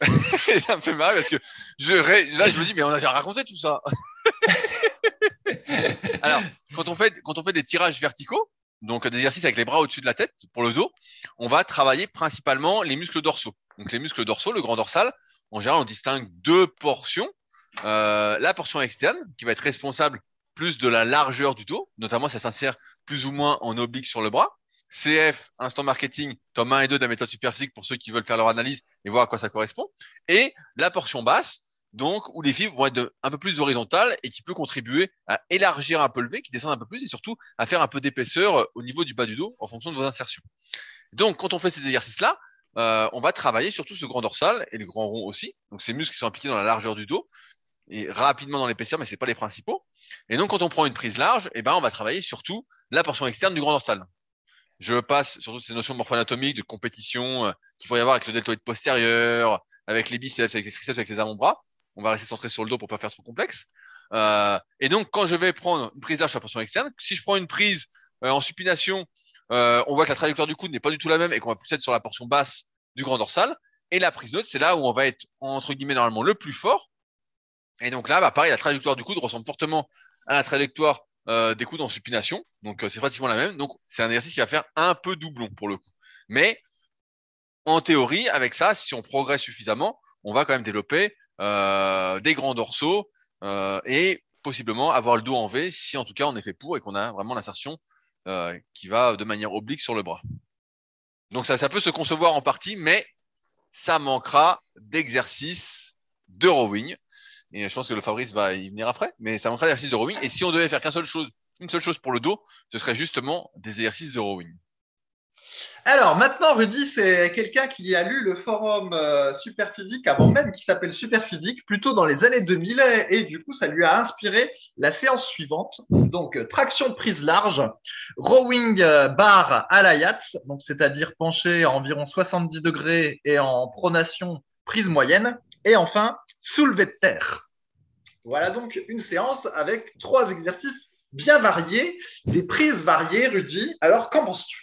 ça me fait marrer parce que je, là, je me dis, mais on a déjà raconté tout ça. Alors, quand on fait, quand on fait des tirages verticaux, donc des exercices avec les bras au-dessus de la tête pour le dos, on va travailler principalement les muscles dorsaux. Donc les muscles dorsaux, le grand dorsal, en général, on distingue deux portions. Euh, la portion externe, qui va être responsable plus de la largeur du dos, notamment ça s'insère plus ou moins en oblique sur le bras. CF, instant marketing, tome 1 et 2 de la méthode superphysique pour ceux qui veulent faire leur analyse et voir à quoi ça correspond. Et la portion basse, donc où les fibres vont être un peu plus horizontales et qui peut contribuer à élargir un peu le V, qui descend un peu plus et surtout à faire un peu d'épaisseur euh, au niveau du bas du dos en fonction de vos insertions. Donc quand on fait ces exercices-là, euh, on va travailler surtout ce grand dorsal et le grand rond aussi, donc ces muscles qui sont impliqués dans la largeur du dos et rapidement dans l'épaisseur, mais c'est pas les principaux. Et donc, quand on prend une prise large, eh ben, on va travailler surtout la portion externe du grand dorsal. je passe surtout ces notions morpho-anatomiques de compétition euh, qu'il pourrait y avoir avec le deltoïde postérieur, avec les biceps, avec les triceps, avec les avant-bras. On va rester centré sur le dos pour pas faire trop complexe. Euh, et donc, quand je vais prendre une prise d'arche sur la portion externe, si je prends une prise euh, en supination, euh, on voit que la trajectoire du coude n'est pas du tout la même et qu'on va plus être sur la portion basse du grand dorsal. Et la prise neutre, c'est là où on va être entre guillemets normalement le plus fort. Et donc là, bah, pareil, la trajectoire du coude ressemble fortement à la trajectoire euh, des coudes en supination. Donc c'est pratiquement la même. Donc c'est un exercice qui va faire un peu doublon pour le coup. Mais en théorie, avec ça, si on progresse suffisamment, on va quand même développer euh, des grands dorsaux euh, et possiblement avoir le dos en V si en tout cas on est fait pour et qu'on a vraiment l'insertion euh, qui va de manière oblique sur le bras. Donc ça, ça peut se concevoir en partie, mais ça manquera d'exercices de rowing. Et je pense que le Fabrice va y venir après, mais ça manquera d'exercices de rowing. Et si on devait faire qu'une seule chose, une seule chose pour le dos, ce serait justement des exercices de rowing. Alors maintenant, Rudy, c'est quelqu'un qui a lu le forum euh, Superphysique avant même qu'il s'appelle Superphysique, plutôt dans les années 2000, et du coup, ça lui a inspiré la séance suivante. Donc, euh, traction prise large, rowing euh, bar à la donc c'est-à-dire penché à environ 70 degrés et en pronation prise moyenne, et enfin, soulevé de terre. Voilà donc une séance avec trois exercices bien variés, des prises variées, Rudy. Alors, qu'en penses-tu?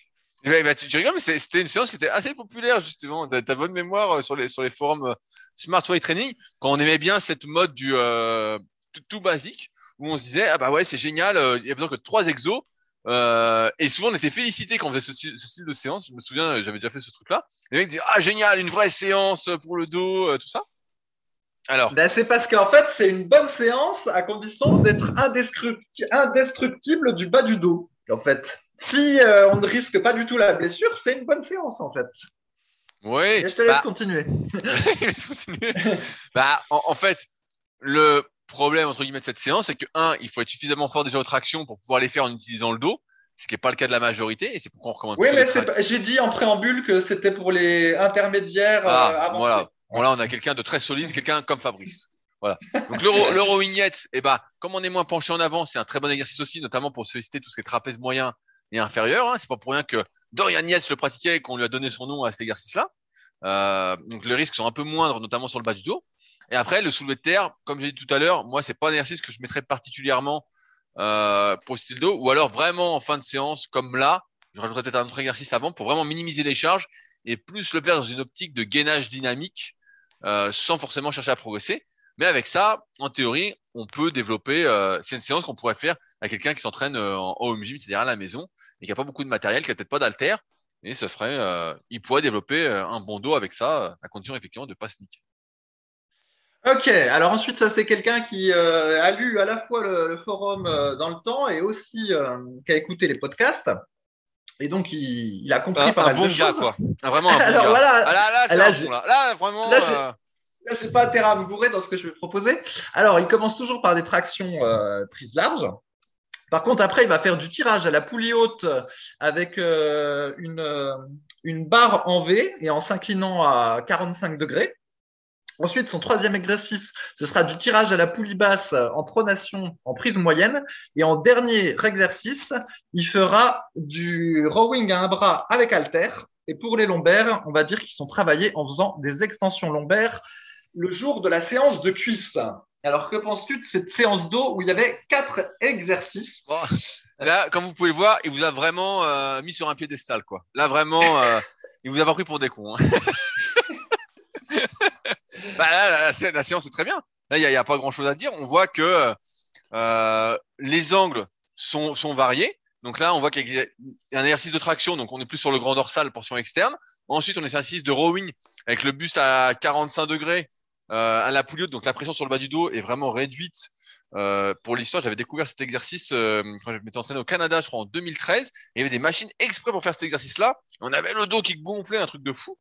Ouais, bah, tu, tu rigoles, mais c'est- c'était une séance qui était assez populaire, justement. T'as t'as bonne mémoire euh, sur les, sur les forums euh, Smart Way Training, quand on aimait bien cette mode du euh, tout, tout basique, où on se disait, ah bah ouais, c'est génial, euh, il y a besoin que de trois exos. Euh, et souvent, on était félicité quand on faisait ce, style- ce style de séance. Je me souviens, j'avais déjà fait ce truc-là. Les mecs disaient, ah génial, une vraie séance pour le dos, euh, tout ça. Alors, Ben, c'est parce qu'en fait, c'est une bonne séance à condition d'être indestructible du bas du dos. En fait, si euh, on ne risque pas du tout la blessure, c'est une bonne séance en fait. ouais. Et je te laisse bah, continuer. Continuez. bah, en, en fait, le problème entre guillemets de cette séance, c'est que un, il faut être suffisamment fort déjà aux tractions pour pouvoir les faire en utilisant le dos, ce qui n'est pas le cas de la majorité, et c'est pourquoi on recommande. Oui, mais tra- j'ai dit en préambule que c'était pour les intermédiaires euh, Ah, avancés. voilà. Bon là, on a quelqu'un de très solide, quelqu'un comme Fabrice. Voilà. Donc l'euro, l'eurovignette, eh ben, comme on est moins penché en avant, c'est un très bon exercice aussi, notamment pour solliciter tout ce qui est trapèze moyen et inférieur. Hein. C'est pas pour rien que Dorian Yates le pratiquait et qu'on lui a donné son nom à cet exercice-là. Euh, donc les risques sont un peu moindres, notamment sur le bas du dos. Et après, le soulevé de terre, comme j'ai dit tout à l'heure, moi, c'est pas un exercice que je mettrais particulièrement euh, pour le style dos, ou alors vraiment en fin de séance, comme là, je rajouterais peut-être un autre exercice avant pour vraiment minimiser les charges et plus le faire dans une optique de gainage dynamique euh, sans forcément chercher à progresser. Mais avec ça, en théorie, on peut développer. Euh, c'est une séance qu'on pourrait faire à quelqu'un qui s'entraîne euh, en home gym, c'est-à-dire à la maison, et qui a pas beaucoup de matériel, qui a peut-être pas d'haltère, et ce ferait, il pourrait développer un bon dos avec ça, à condition effectivement de pas niquer. Ok, alors ensuite, ça c'est quelqu'un qui a lu à la fois le, forum dans le temps et aussi qui a écouté les podcasts. Et donc, il, il a compris Un, pas un mal bon de gars, choses. quoi. Un, vraiment un bon Alors gars. voilà, Ah, là, là, c'est là, bon, là. Là, vraiment. là, j'ai- euh, Là, j'ai pas intérêt à me bourrer dans ce que je vais proposer. Alors, il commence toujours par des tractions euh, prises larges. Par contre, après, il va faire du tirage à la poulie haute avec euh, une, euh, une barre en V et en s'inclinant à 45 degrés. Ensuite, son troisième exercice, ce sera du tirage à la poulie basse en pronation en prise moyenne. Et en dernier exercice, il fera du rowing à un bras avec halter. Et pour les lombaires, on va dire qu'ils sont travaillés en faisant des extensions lombaires le jour de la séance de cuisse. Alors, que penses-tu de cette séance d'eau où il y avait quatre exercices? Bon. Là, comme vous pouvez le voir, il vous a vraiment euh, mis sur un piédestal, quoi. Là, vraiment, euh, il vous a pas pris pour des cons. hein. bah, là, la, séance est très bien. Là, il n'y a, pas grand-chose à dire. On voit que euh, les angles sont, sont variés. Donc là, on voit qu'il y a un exercice de traction, donc on est plus sur le grand dorsal, portion externe. Ensuite, on est sur un exercice de rowing avec le buste à 45 degrés euh, à la poulie haute, donc la pression sur le bas du dos est vraiment réduite. Euh, pour l'histoire, j'avais découvert cet exercice euh, quand je m'étais entraîné au Canada, je crois en 2013. Et il y avait des machines exprès pour faire cet exercice-là. On avait le dos qui gonflait, un truc de fou.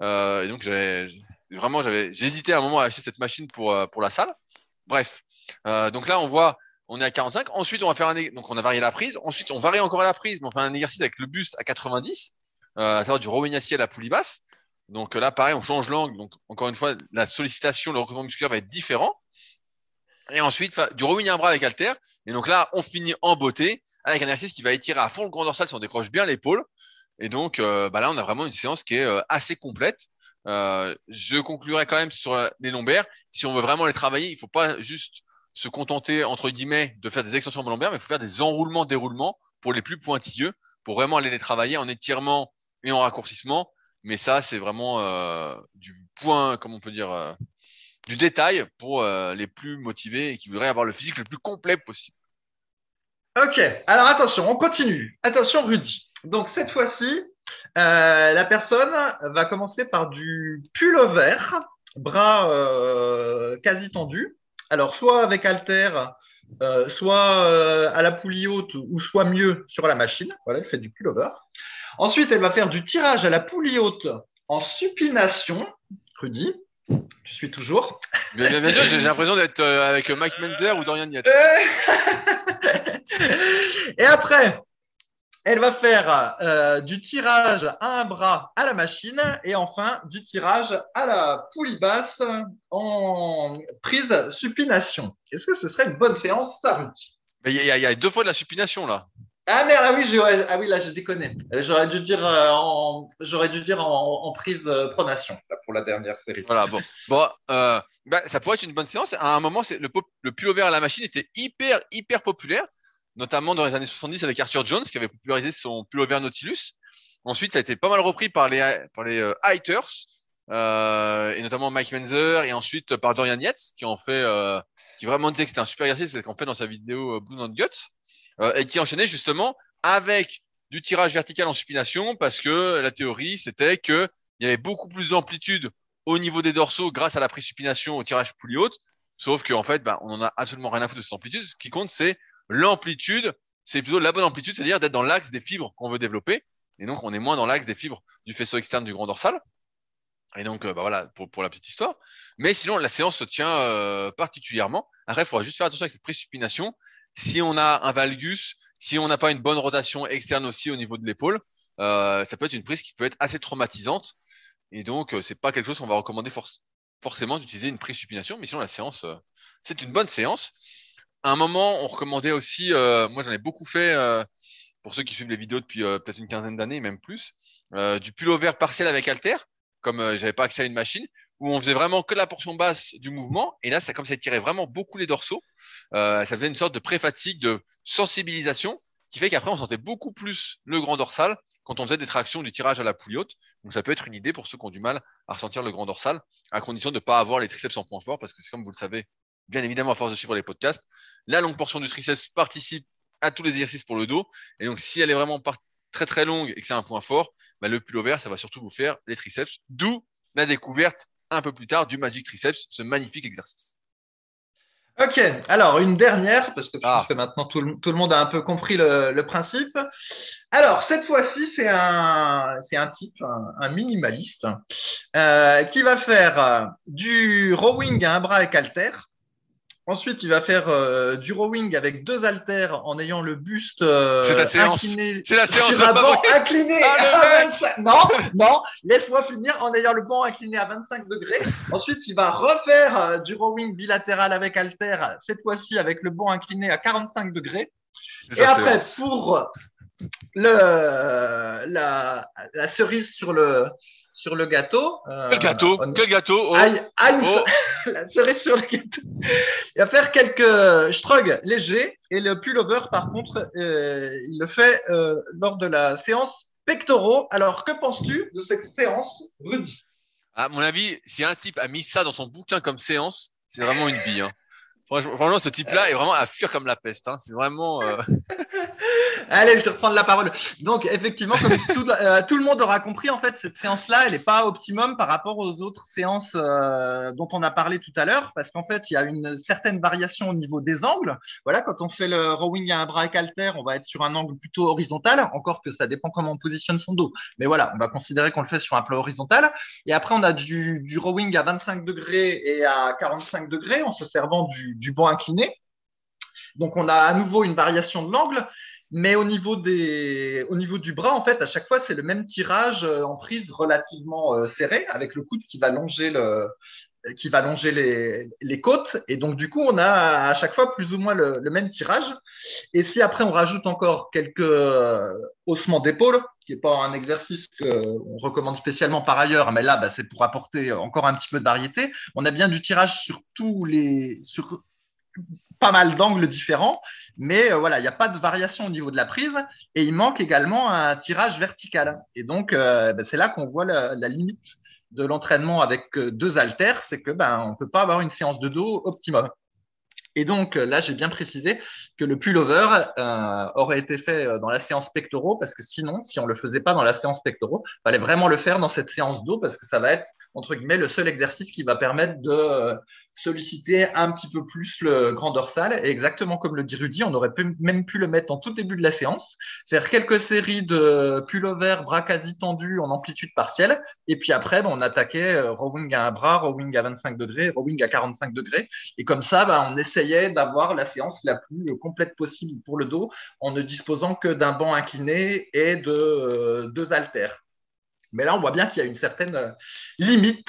Euh, et donc j'avais vraiment, j'avais, j'hésitais à un moment à acheter cette machine pour euh, pour la salle. Bref, Euh, donc là on voit, on est à 45. Ensuite on va faire un, donc on a varié la prise. Ensuite on varie encore la prise, mais on fait un exercice avec le buste à 90, euh, à savoir du rowing assis à la poulie basse. Donc là pareil, on change l'angle. Donc encore une fois, la sollicitation, le recrutement musculaire va être différent. Et ensuite, du rowing à bras avec halter. Et donc là, on finit en beauté avec un exercice qui va étirer à fond le grand dorsal si on décroche bien l'épaule. Et donc, euh, bah là, on a vraiment une séance qui est euh, assez complète. Euh, je conclurai quand même sur les lombaires. Si on veut vraiment les travailler, il faut pas juste se contenter entre guillemets de faire des extensions lombaires, mais il faut faire des enroulements, déroulements pour les plus pointilleux, pour vraiment aller les travailler en étirement et en raccourcissement. Mais ça, c'est vraiment du point, comme on peut dire, du détail pour les plus motivés et qui voudraient avoir le physique le plus complet possible. Ok, alors attention, on continue. Attention Rudy. Donc cette fois-ci, euh, la personne va commencer par du pullover, bras euh, quasi tendus. Alors soit avec halter, euh, soit euh, à la poulie haute ou soit mieux sur la machine. Voilà, elle fait du pullover. Ensuite, elle va faire du tirage à la poulie haute en supination. Rudy, tu suis toujours. Bien, bien, bien sûr, j'ai l'impression d'être avec Mike Menzer ou Dorian Yates. Et après, elle va faire euh, du tirage à un bras à la machine et enfin du tirage à la poulie basse en prise supination. Est-ce que ce serait une bonne séance, ça, Il y, a deux fois de la supination là. Ah merde, ah oui, ah oui, là je déconne. Euh, j'aurais dû dire euh, en, j'aurais dû dire en, prise pronation pour la dernière série. Voilà, bon, bon, bah, ça pourrait être une bonne séance. À un moment, c'est le, le pullover à la machine était hyper hyper populaire notamment dans les années 70 avec Arthur Jones qui avait popularisé son pullover Nautilus. Ensuite, ça a été pas mal repris par les par les euh, euh, et notamment Mike Menzer et ensuite par Dorian Yates qui en fait euh, qui vraiment disait que c'était un super exercice, c'est ce qu'on fait dans sa vidéo euh, Blue Not Guts euh, et qui enchaînait justement avec du tirage vertical en supination parce que la théorie c'était que il y avait beaucoup plus d'amplitude au niveau des dorsaux grâce à la supination au tirage poulie haute. Sauf qu'en fait, bah, on en a absolument rien à foutre de cette amplitude. Ce qui compte, c'est L'amplitude, c'est plutôt la bonne amplitude, c'est-à-dire d'être dans l'axe des fibres qu'on veut développer. Et donc, on est moins dans l'axe des fibres du faisceau externe du grand dorsal. Et donc, euh, bah voilà, pour, pour, la petite histoire. Mais sinon, la séance se tient euh, particulièrement. Après, il faudra juste faire attention avec cette présupination. Si on a un valgus, si on n'a pas une bonne rotation externe aussi au niveau de l'épaule, euh, ça peut être une prise qui peut être assez traumatisante. Et donc, c'est pas quelque chose qu'on va recommander forcément d'utiliser une présupination. Mais sinon, la séance, c'est une bonne séance à un moment, on recommandait aussi, euh, moi j'en ai beaucoup fait, euh, pour ceux qui suivent les vidéos depuis euh, peut-être une quinzaine d'années, même plus, du pullover partiel avec halter, comme j'avais pas accès à une machine, où on faisait vraiment que la portion basse du mouvement, et là, ça comme ça tirait vraiment beaucoup les dorsaux, ça faisait une sorte de pré-fatigue, de sensibilisation, qui fait qu'après on sentait beaucoup plus le grand dorsal quand on faisait des tractions du tirage à la poulie haute. Donc ça peut être une idée pour ceux qui ont du mal à ressentir le grand dorsal, à condition de ne pas avoir les triceps en point fort, parce que c'est comme vous le savez, bien évidemment à force de suivre les podcasts, la longue portion du triceps participe à tous les exercices pour le dos. Et donc, si elle est vraiment très très longue et que c'est un point fort, bah, le pullover, ça va surtout vous faire les triceps. D'où la découverte un peu plus tard du Magic Triceps, ce magnifique exercice. Ok, alors une dernière, parce que, ah. maintenant tout le, monde a un peu compris le, principe. Alors, cette fois-ci, c'est un, c'est un type, un, minimaliste, euh, qui va faire du rowing à un bras avec halter, Ensuite, il va faire euh, du rowing avec deux haltères en ayant le buste euh, C'est la séance. C'est la séance. incliné ah, à 25. Non, non. Laisse-moi finir en ayant le banc incliné à 25 degrés. Ensuite, il va refaire euh, du rowing bilatéral avec haltère, cette fois-ci avec le banc incliné à 45 degrés. Et après, pour le la, la cerise sur le sur le gâteau. Euh, quel gâteau Quel gâteau oh. oh. La cerise sur le gâteau. Il va faire quelques shrugs légers et le pullover, par contre, euh, il le fait euh, lors de la séance pectoraux. Alors, que penses-tu de cette séance, Rudy? À mon avis, si un type a mis ça dans son bouquin comme séance, c'est vraiment une bille. Hein. Franchement, ce type-là est vraiment à fuir comme la peste. Hein. C'est vraiment. Euh, Allez, je vais reprendre la parole. Donc, effectivement, comme tout, euh, tout, le monde aura compris, en fait, cette séance-là, elle n'est pas optimum par rapport aux autres séances euh, dont on a parlé tout à l'heure, parce qu'en fait, il y a une certaine variation au niveau des angles. Voilà, quand on fait le rowing à un bras halter, on va être sur un angle plutôt horizontal, encore que ça dépend comment on positionne son dos. Mais voilà, on va considérer qu'on le fait sur un plan horizontal. Et après, on a du, du rowing à 25 degrés et à 45 degrés en se servant du, du banc incliné. Donc, on a à nouveau une variation de l'angle. Mais au niveau des, au niveau du bras, en fait, à chaque fois, c'est le même tirage euh, en prise relativement euh, serré, avec le coude qui va longer le, qui va longer les, les, côtes. Et donc, du coup, on a à chaque fois plus ou moins le, même tirage. Et si après, on rajoute encore quelques euh, ossements d'épaule, qui n'est pas un exercice qu'on recommande spécialement par ailleurs, mais là, bah, c'est pour apporter encore un petit peu de variété. On a bien du tirage sur tous les, sur pas mal d'angles différents, mais euh, voilà, il n'y a pas de variation au niveau de la prise et il manque également un tirage vertical. Et donc, euh, bah, c'est là qu'on voit la, limite de l'entraînement avec euh, deux haltères, c'est que ben on peut pas avoir une séance de dos optimum. Et donc là, j'ai bien précisé que le pullover aurait été fait dans la séance pectoraux parce que sinon, si on le faisait pas dans la séance pectoraux, fallait vraiment le faire dans cette séance dos parce que ça va être entre guillemets le seul exercice qui va permettre de solliciter un petit peu plus le grand dorsal. Et exactement comme le dit Rudy, on aurait même pu le mettre en tout début de la séance, faire quelques séries de pullover, bras quasi tendus en amplitude partielle. Et puis après, ben, on attaquait euh, rowing à un bras, rowing à 25 degrés, rowing à 45 degrés. Et comme ça, ben, on essayait d'avoir la séance la plus complète possible pour le dos en ne disposant que d'un banc incliné et de euh, deux haltères. Mais là, on voit bien qu'il y a une certaine euh, limite.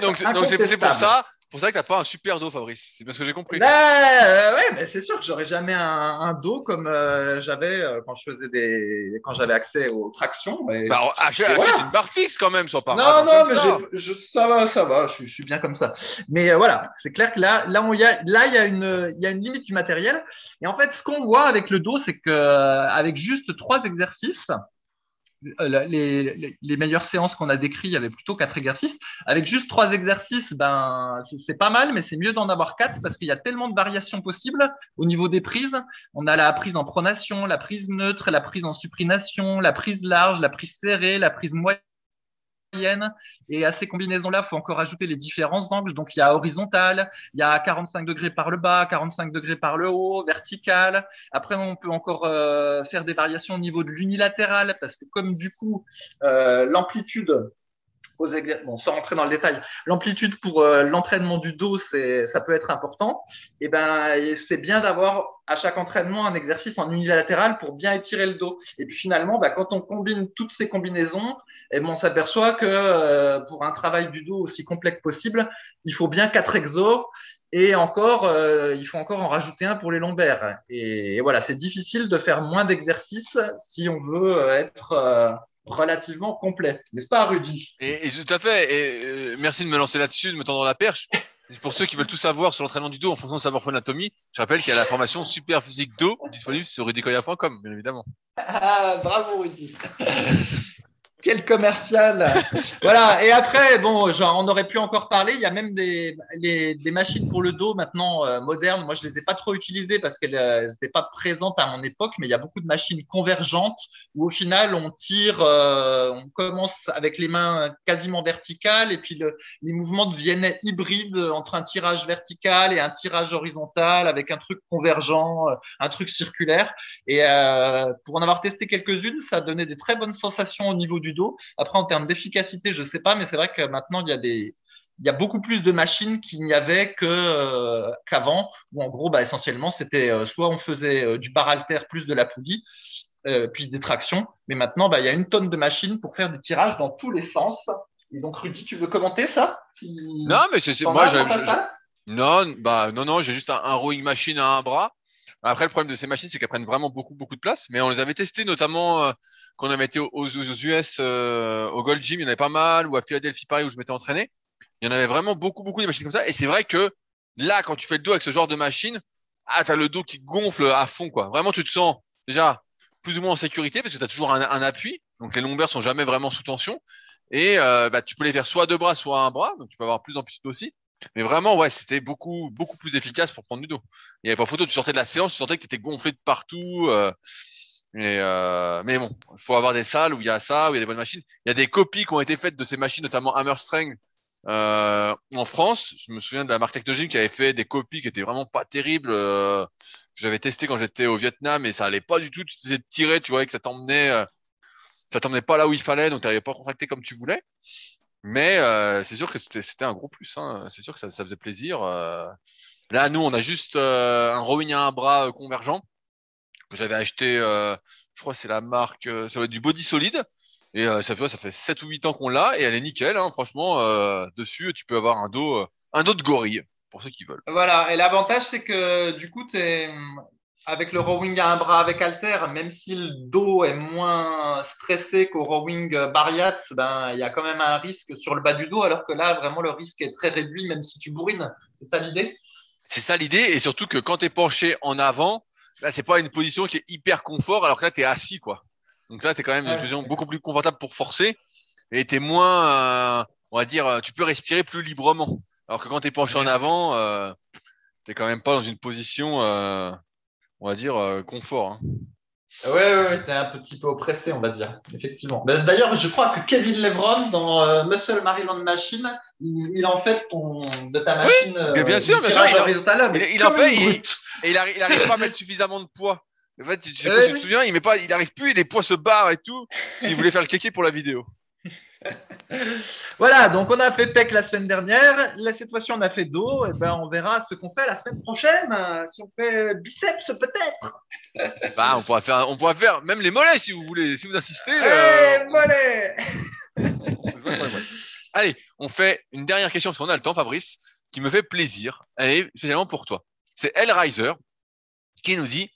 Donc, c'est pour ça pour ça que t'as pas un super dos, Fabrice. C'est parce que j'ai compris. Euh, ouais, mais c'est sûr que j'aurais jamais un, un, dos comme euh, j'avais euh, quand je faisais des, quand j'avais accès aux tractions. Bah, achète, une barre fixe quand même, soit pas. Non, non, mais ça. Je, ça va, ça va. Je, je, suis bien comme ça. Mais voilà, c'est clair que là, là, on y a, là, il y a une, il y a une limite du matériel. Et en fait, ce qu'on voit avec le dos, c'est que avec juste trois exercices, euh, les, meilleures séances qu'on a décrites, il y avait plutôt quatre exercices. Avec juste trois exercices, ben c'est pas mal, mais c'est mieux d'en avoir quatre parce qu'il y a tellement de variations possibles au niveau des prises. On a la prise en pronation, la prise neutre, la prise en supination, la prise large, la prise serrée, la prise moyenne et à ces combinaisons-là, il faut encore ajouter les différences d'angle. Donc, il y a horizontal, il y a 45 degrés par le bas, 45 degrés par le haut, vertical. Après, on peut encore euh, faire des variations au niveau de l'unilatéral parce que comme du coup, euh, l'amplitude bon, sans rentrer dans le détail, l'amplitude pour euh, l'entraînement du dos, c'est, ça peut être important. Et ben, c'est bien d'avoir à chaque entraînement un exercice en unilatéral pour bien étirer le dos. Et puis finalement, bah, quand on combine toutes ces combinaisons, et eh ben, on s'aperçoit que euh, pour un travail du dos aussi complexe possible, il faut bien quatre exos. Et encore, euh, il faut encore en rajouter un pour les lombaires. Et, et voilà, c'est difficile de faire moins d'exercices si on veut être relativement complet, n'est-ce pas, Rudy et, et, tout à fait. Et euh, merci de me lancer là-dessus, de me tendre la perche. Pour ceux qui veulent tout savoir sur l'entraînement du dos en fonction de sa morphoanatomie, je rappelle qu'il y a la formation super physique dos disponible sur rudycoya.com, bien évidemment. Ah, bravo Rudy. Quel commercial Voilà. Et après, bon, genre, on aurait pu encore parler. Il y a même des, les, des machines pour le dos maintenant euh, modernes. Moi, je les ai pas trop utilisées parce qu'elles n'étaient euh, pas présentes à mon époque. Mais il y a beaucoup de machines convergentes où au final, on tire, euh, on commence avec les mains quasiment verticales et puis le, les mouvements deviennent hybrides entre un tirage vertical et un tirage horizontal avec un truc convergent, un truc circulaire. Et pour en avoir testé quelques-unes, ça donnait des très bonnes sensations au niveau du dos. Après, en termes d'efficacité, je sais pas, mais c'est vrai que maintenant, il y a des, il y a beaucoup plus de machines qu'il n'y avait que euh, qu'avant où en gros bah essentiellement c'était euh, soit on faisait euh, du bar alter plus de la poulie puis des tractions mais maintenant bah il y a une tonne de machines pour faire des tirages dans tous les sens. Et donc Rudy tu veux commenter ça? Non mais c'est moi je, non bah non non j'ai juste un, un, rowing machine à un bras après, le problème de ces machines, c'est qu'elles prennent vraiment beaucoup, beaucoup de place. Mais on les avait testées notamment euh, quand on avait été aux, US, euh, au Gold Gym, il y en avait pas mal, ou à Philadelphie, Paris, où je m'étais entraîné. Il y en avait vraiment beaucoup, beaucoup de machines comme ça. Et c'est vrai que là, quand tu fais le dos avec ce genre de machine, ah, t'as le dos qui gonfle à fond, quoi. Vraiment, tu te sens déjà plus ou moins en sécurité parce que tu as toujours un, appui. Donc, les lombaires sont jamais vraiment sous tension. Et euh, bah, tu peux les faire soit deux bras, soit un bras. Donc, tu peux avoir plus d'amplitude aussi. Mais vraiment, ouais, c'était beaucoup, beaucoup plus efficace pour prendre du dos. Il n'y avait pas photo, tu sortais de la séance, tu sentais que tu gonflé de partout. Euh, et euh, mais bon, il faut avoir des salles où il y a ça, où il y a des bonnes machines. Il y a des copies qui ont été faites de ces machines, notamment Hammerstreng euh, en France. Je me souviens de la marque Technogym qui avait fait des copies qui étaient vraiment pas terribles. Euh, J'avais testé quand j'étais au Vietnam et ça allait pas du tout. Tu faisais tirer, tu voyais que ça t'emmenait, euh, ça t'emmenait pas là où il fallait, donc tu n'arrivais pas contracté comme tu voulais. Mais euh, c'est sûr que c'était un gros plus. Hein. C'est sûr que ça, ça faisait plaisir. Euh. Là, nous, on a juste euh, un rowing à un bras convergent que j'avais acheté. je crois c'est la marque. ça va être du Body Solide. Et ça fait ça fait 7 ou 8 ans qu'on l'a et elle est nickel. Hein. Franchement, dessus, tu peux avoir un dos un autre gorille, pour ceux qui veulent. Voilà, et l'avantage c'est que du coup, t'es avec le rowing à un bras avec halter, même si le dos est moins stressé qu'au rowing bariat, ben il y a quand même un risque sur le bas du dos, alors que là vraiment le risque est très réduit, même si tu bourrines. C'est ça l'idée? C'est ça l'idée, et surtout que quand tu es penché en avant, là c'est pas une position qui est hyper confort, alors que là tu es assis quoi. Donc là tu es quand même une Ouais. position beaucoup plus confortable pour forcer, et tu es moins, euh, on va dire, euh, tu peux respirer plus librement. Alors que quand tu es penché en avant, euh, t'es quand même pas dans une position, euh, on va dire, euh, confort. hein. Ouais, ouais, ouais, t'es un petit peu oppressé, on va dire, effectivement. Ben, D'ailleurs, je crois que Kevin Lebron, dans euh, Muscle Maryland Machine, il, il en fait ton, de ta machine. euh, mais bien sûr, bien sûr, il en- il- il fait, il-. Et il arrive, pas à mettre suffisamment de poids. En fait, je oui. te souviens, il met pas, il arrive plus, et les poids se barrent et tout. Il voulait faire le kéké pour la vidéo. Voilà, donc on a fait PEC la semaine dernière. Là, cette fois-ci, on a fait dos. Et ben, on verra ce qu'on fait la semaine prochaine. Euh, Si on fait biceps, peut-être. Bah, on pourra faire, on pourra faire même les mollets si vous voulez, si vous insistez. euh, Eh, mollet c'est pas très mal. Allez, on fait une dernière question parce qu'on a le temps, Fabrice, qui me fait plaisir. Elle est spécialement pour toi. C'est El Riser qui nous dit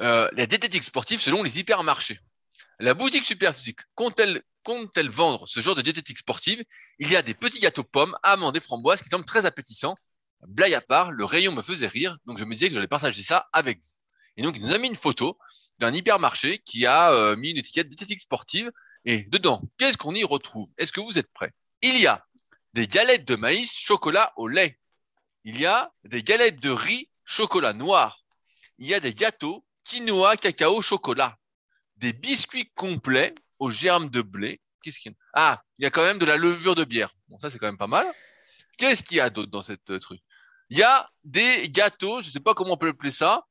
euh, la diététique sportive selon les hypermarchés. La boutique Superphysique compte-t-elle compte-t-elle vendre ce genre de diététique sportive? Il y a des petits gâteaux pommes, amandes et framboises qui semblent très appétissants. Blague à part, le rayon me faisait rire, donc je me disais que j'allais partager ça avec vous. Et donc il nous a mis une photo d'un hypermarché qui a euh, mis une étiquette diététique sportive et dedans, qu'est-ce qu'on y retrouve? Est-ce que vous êtes prêts? Il y a des galettes de maïs chocolat au lait. Il y a des galettes de riz chocolat noir. Il y a des gâteaux quinoa cacao chocolat. Des biscuits complets aux germes de blé. Qu'est-ce qu'il y a? Ah, il y a quand même de la levure de bière. Bon, ça c'est quand même pas mal. Qu'est-ce qu'il y a d'autre dans cette euh, truc? Il y a des gâteaux, je sais pas comment on peut appeler ça,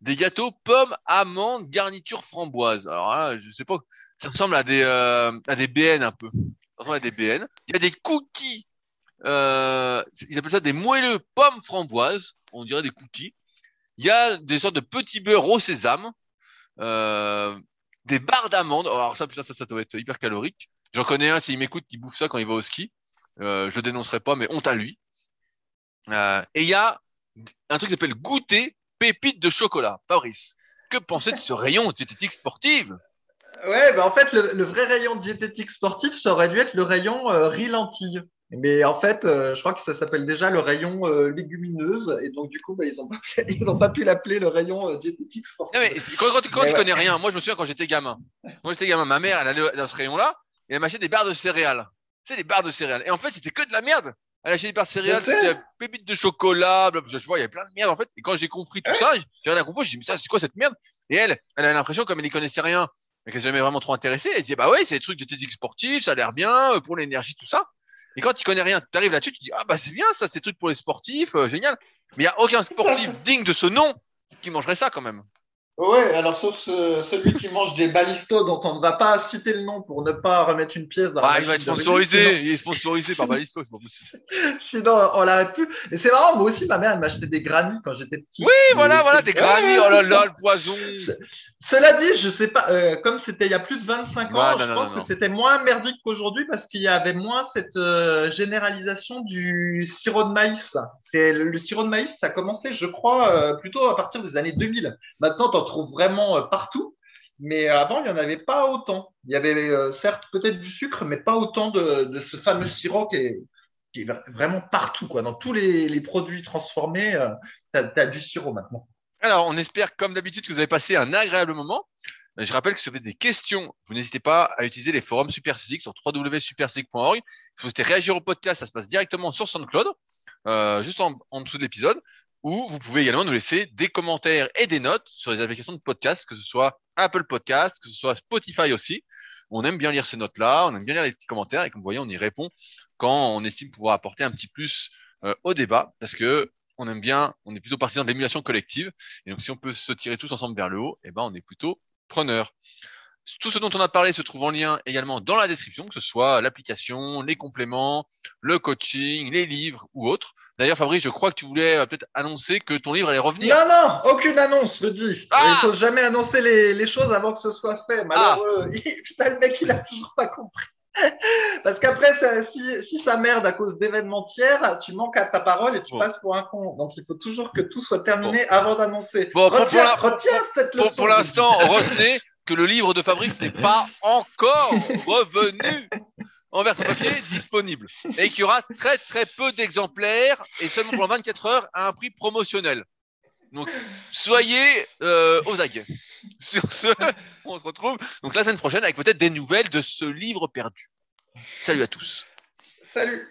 des gâteaux pommes, amandes, garniture framboise. Alors là, je sais pas, ça ressemble à des euh, à des BN un peu. Ça ressemble à des BN. Il y a des cookies. Euh, ils appellent ça des moelleux pommes framboises. On dirait des cookies. Il y a des sortes de petits beurres au sésame. Euh, des barres d'amandes. Alors ça, ça, ça doit être hyper calorique. J'en connais un, s'il m'écoute, qui bouffe ça quand il va au ski. Euh, je dénoncerai pas, mais honte à lui. Euh, et il y a un truc qui s'appelle goûter pépites de chocolat. Fabrice, que pensez de ce rayon diététique sportive Ouais, bah en fait, le, vrai rayon diététique sportif, ça aurait dû être le rayon euh. Mais en fait, euh, je crois que ça s'appelle déjà le rayon euh, légumineuse. Et donc, du coup, bah, ils n'ont pas, ils ont pas pu l'appeler le rayon euh, diététique. Non, mais c'est- quand, quand, quand Mais tu ouais. connais rien, moi je me souviens quand j'étais gamin. Quand j'étais gamin, ma mère, elle allait dans ce rayon-là et elle m'achetait des barres de céréales. Tu sais, des barres de céréales. Et en fait, c'était que de la merde. Elle achetait des barres de céréales, c'était pépites de chocolat, blablabla. je vois, il y avait plein de merde en fait. Et quand j'ai compris tout ça, j'ai rien compris, j'ai dit, mais ça, c'est quoi cette merde? Et elle, elle avait l'impression, comme elle n'y connaissait rien, et qu'elle s'est jamais vraiment trop intéressée, elle disait, bah ouais, c'est des trucs de diététique sportive, ça a l'air bien, euh, pour l'énergie, tout ça. Et quand tu connais rien, tu arrives là-dessus, tu dis, ah bah c'est bien ça, ces trucs pour les sportifs, euh, génial. Mais il y a aucun sportif digne de ce nom qui mangerait ça quand même. Ouais, alors sauf ce- celui qui mange des balistos dont on ne va pas citer le nom pour ne pas remettre une pièce dans la Ah, il va être sponsorisé, il est sponsorisé par Balisto, c'est pas possible. Sinon, on l'arrête plus. Et c'est marrant, moi aussi, ma mère, elle m'achetait des granits quand j'étais petit. Oui, voilà, voilà, Ouais, granny, oh là là, le poison. Cela dit, je sais pas, euh, comme c'était il y a plus de 25 ans, Ouais, je non, pense non, que c'était moins merdique qu'aujourd'hui parce qu'il y avait moins cette euh, généralisation du sirop de maïs. C'est le, le sirop de maïs, ça a commencé, je crois, euh, plutôt à partir des années 2000. Maintenant, t'en trouves vraiment euh, partout, mais avant, il y en avait pas autant. Il y avait euh, certes peut-être du sucre, mais pas autant de, ce fameux sirop qui est, vraiment partout, quoi. Dans tous les, produits transformés, euh, t'as, t'as du sirop maintenant. Alors, on espère, comme d'habitude, que vous avez passé un agréable moment. Euh, Je rappelle que si vous avez des questions, vous n'hésitez pas à utiliser les forums Superphysique sur www.superphysique.org. Si vous souhaitez réagir au podcast, ça se passe directement sur SoundCloud, euh, juste en, en dessous de l'épisode, ou vous pouvez également nous laisser des commentaires et des notes sur les applications de podcast, que ce soit Apple Podcast, que ce soit Spotify aussi. On aime bien lire ces notes-là, on aime bien lire les petits commentaires, et comme vous voyez, on y répond quand on estime pouvoir apporter un petit plus euh, au débat, parce que on aime bien, on est plutôt partisan de l'émulation collective. Et donc, si on peut se tirer tous ensemble vers le haut, eh ben, on est plutôt preneur. Tout ce dont on a parlé se trouve en lien également dans la description, que ce soit l'application, les compléments, le coaching, les livres ou autres. D'ailleurs, Fabrice, je crois que tu voulais euh, peut-être annoncer que ton livre allait revenir. Non, non, aucune annonce, le dis. Ah il faut jamais annoncer les, les choses avant que ce soit fait. Malheureux. Putain, le mec, il a toujours pas compris. Parce qu'après, si, si ça merde à cause d'événements tiers, tu manques à ta parole et tu Bon. passes pour un con. Donc il faut toujours que tout soit terminé avant d'annoncer. Bon, pour- retiens, pour la- retiens cette Pour, leçon. pour l'instant, retenez que le livre de Fabrice n'est pas encore revenu en version papier disponible et qu'il y aura très très peu d'exemplaires et seulement pendant 24 heures à un prix promotionnel. Donc soyez euh, aux aguets. Sur ce, on se retrouve donc la semaine prochaine avec peut-être des nouvelles de ce livre perdu. Salut à tous. Salut.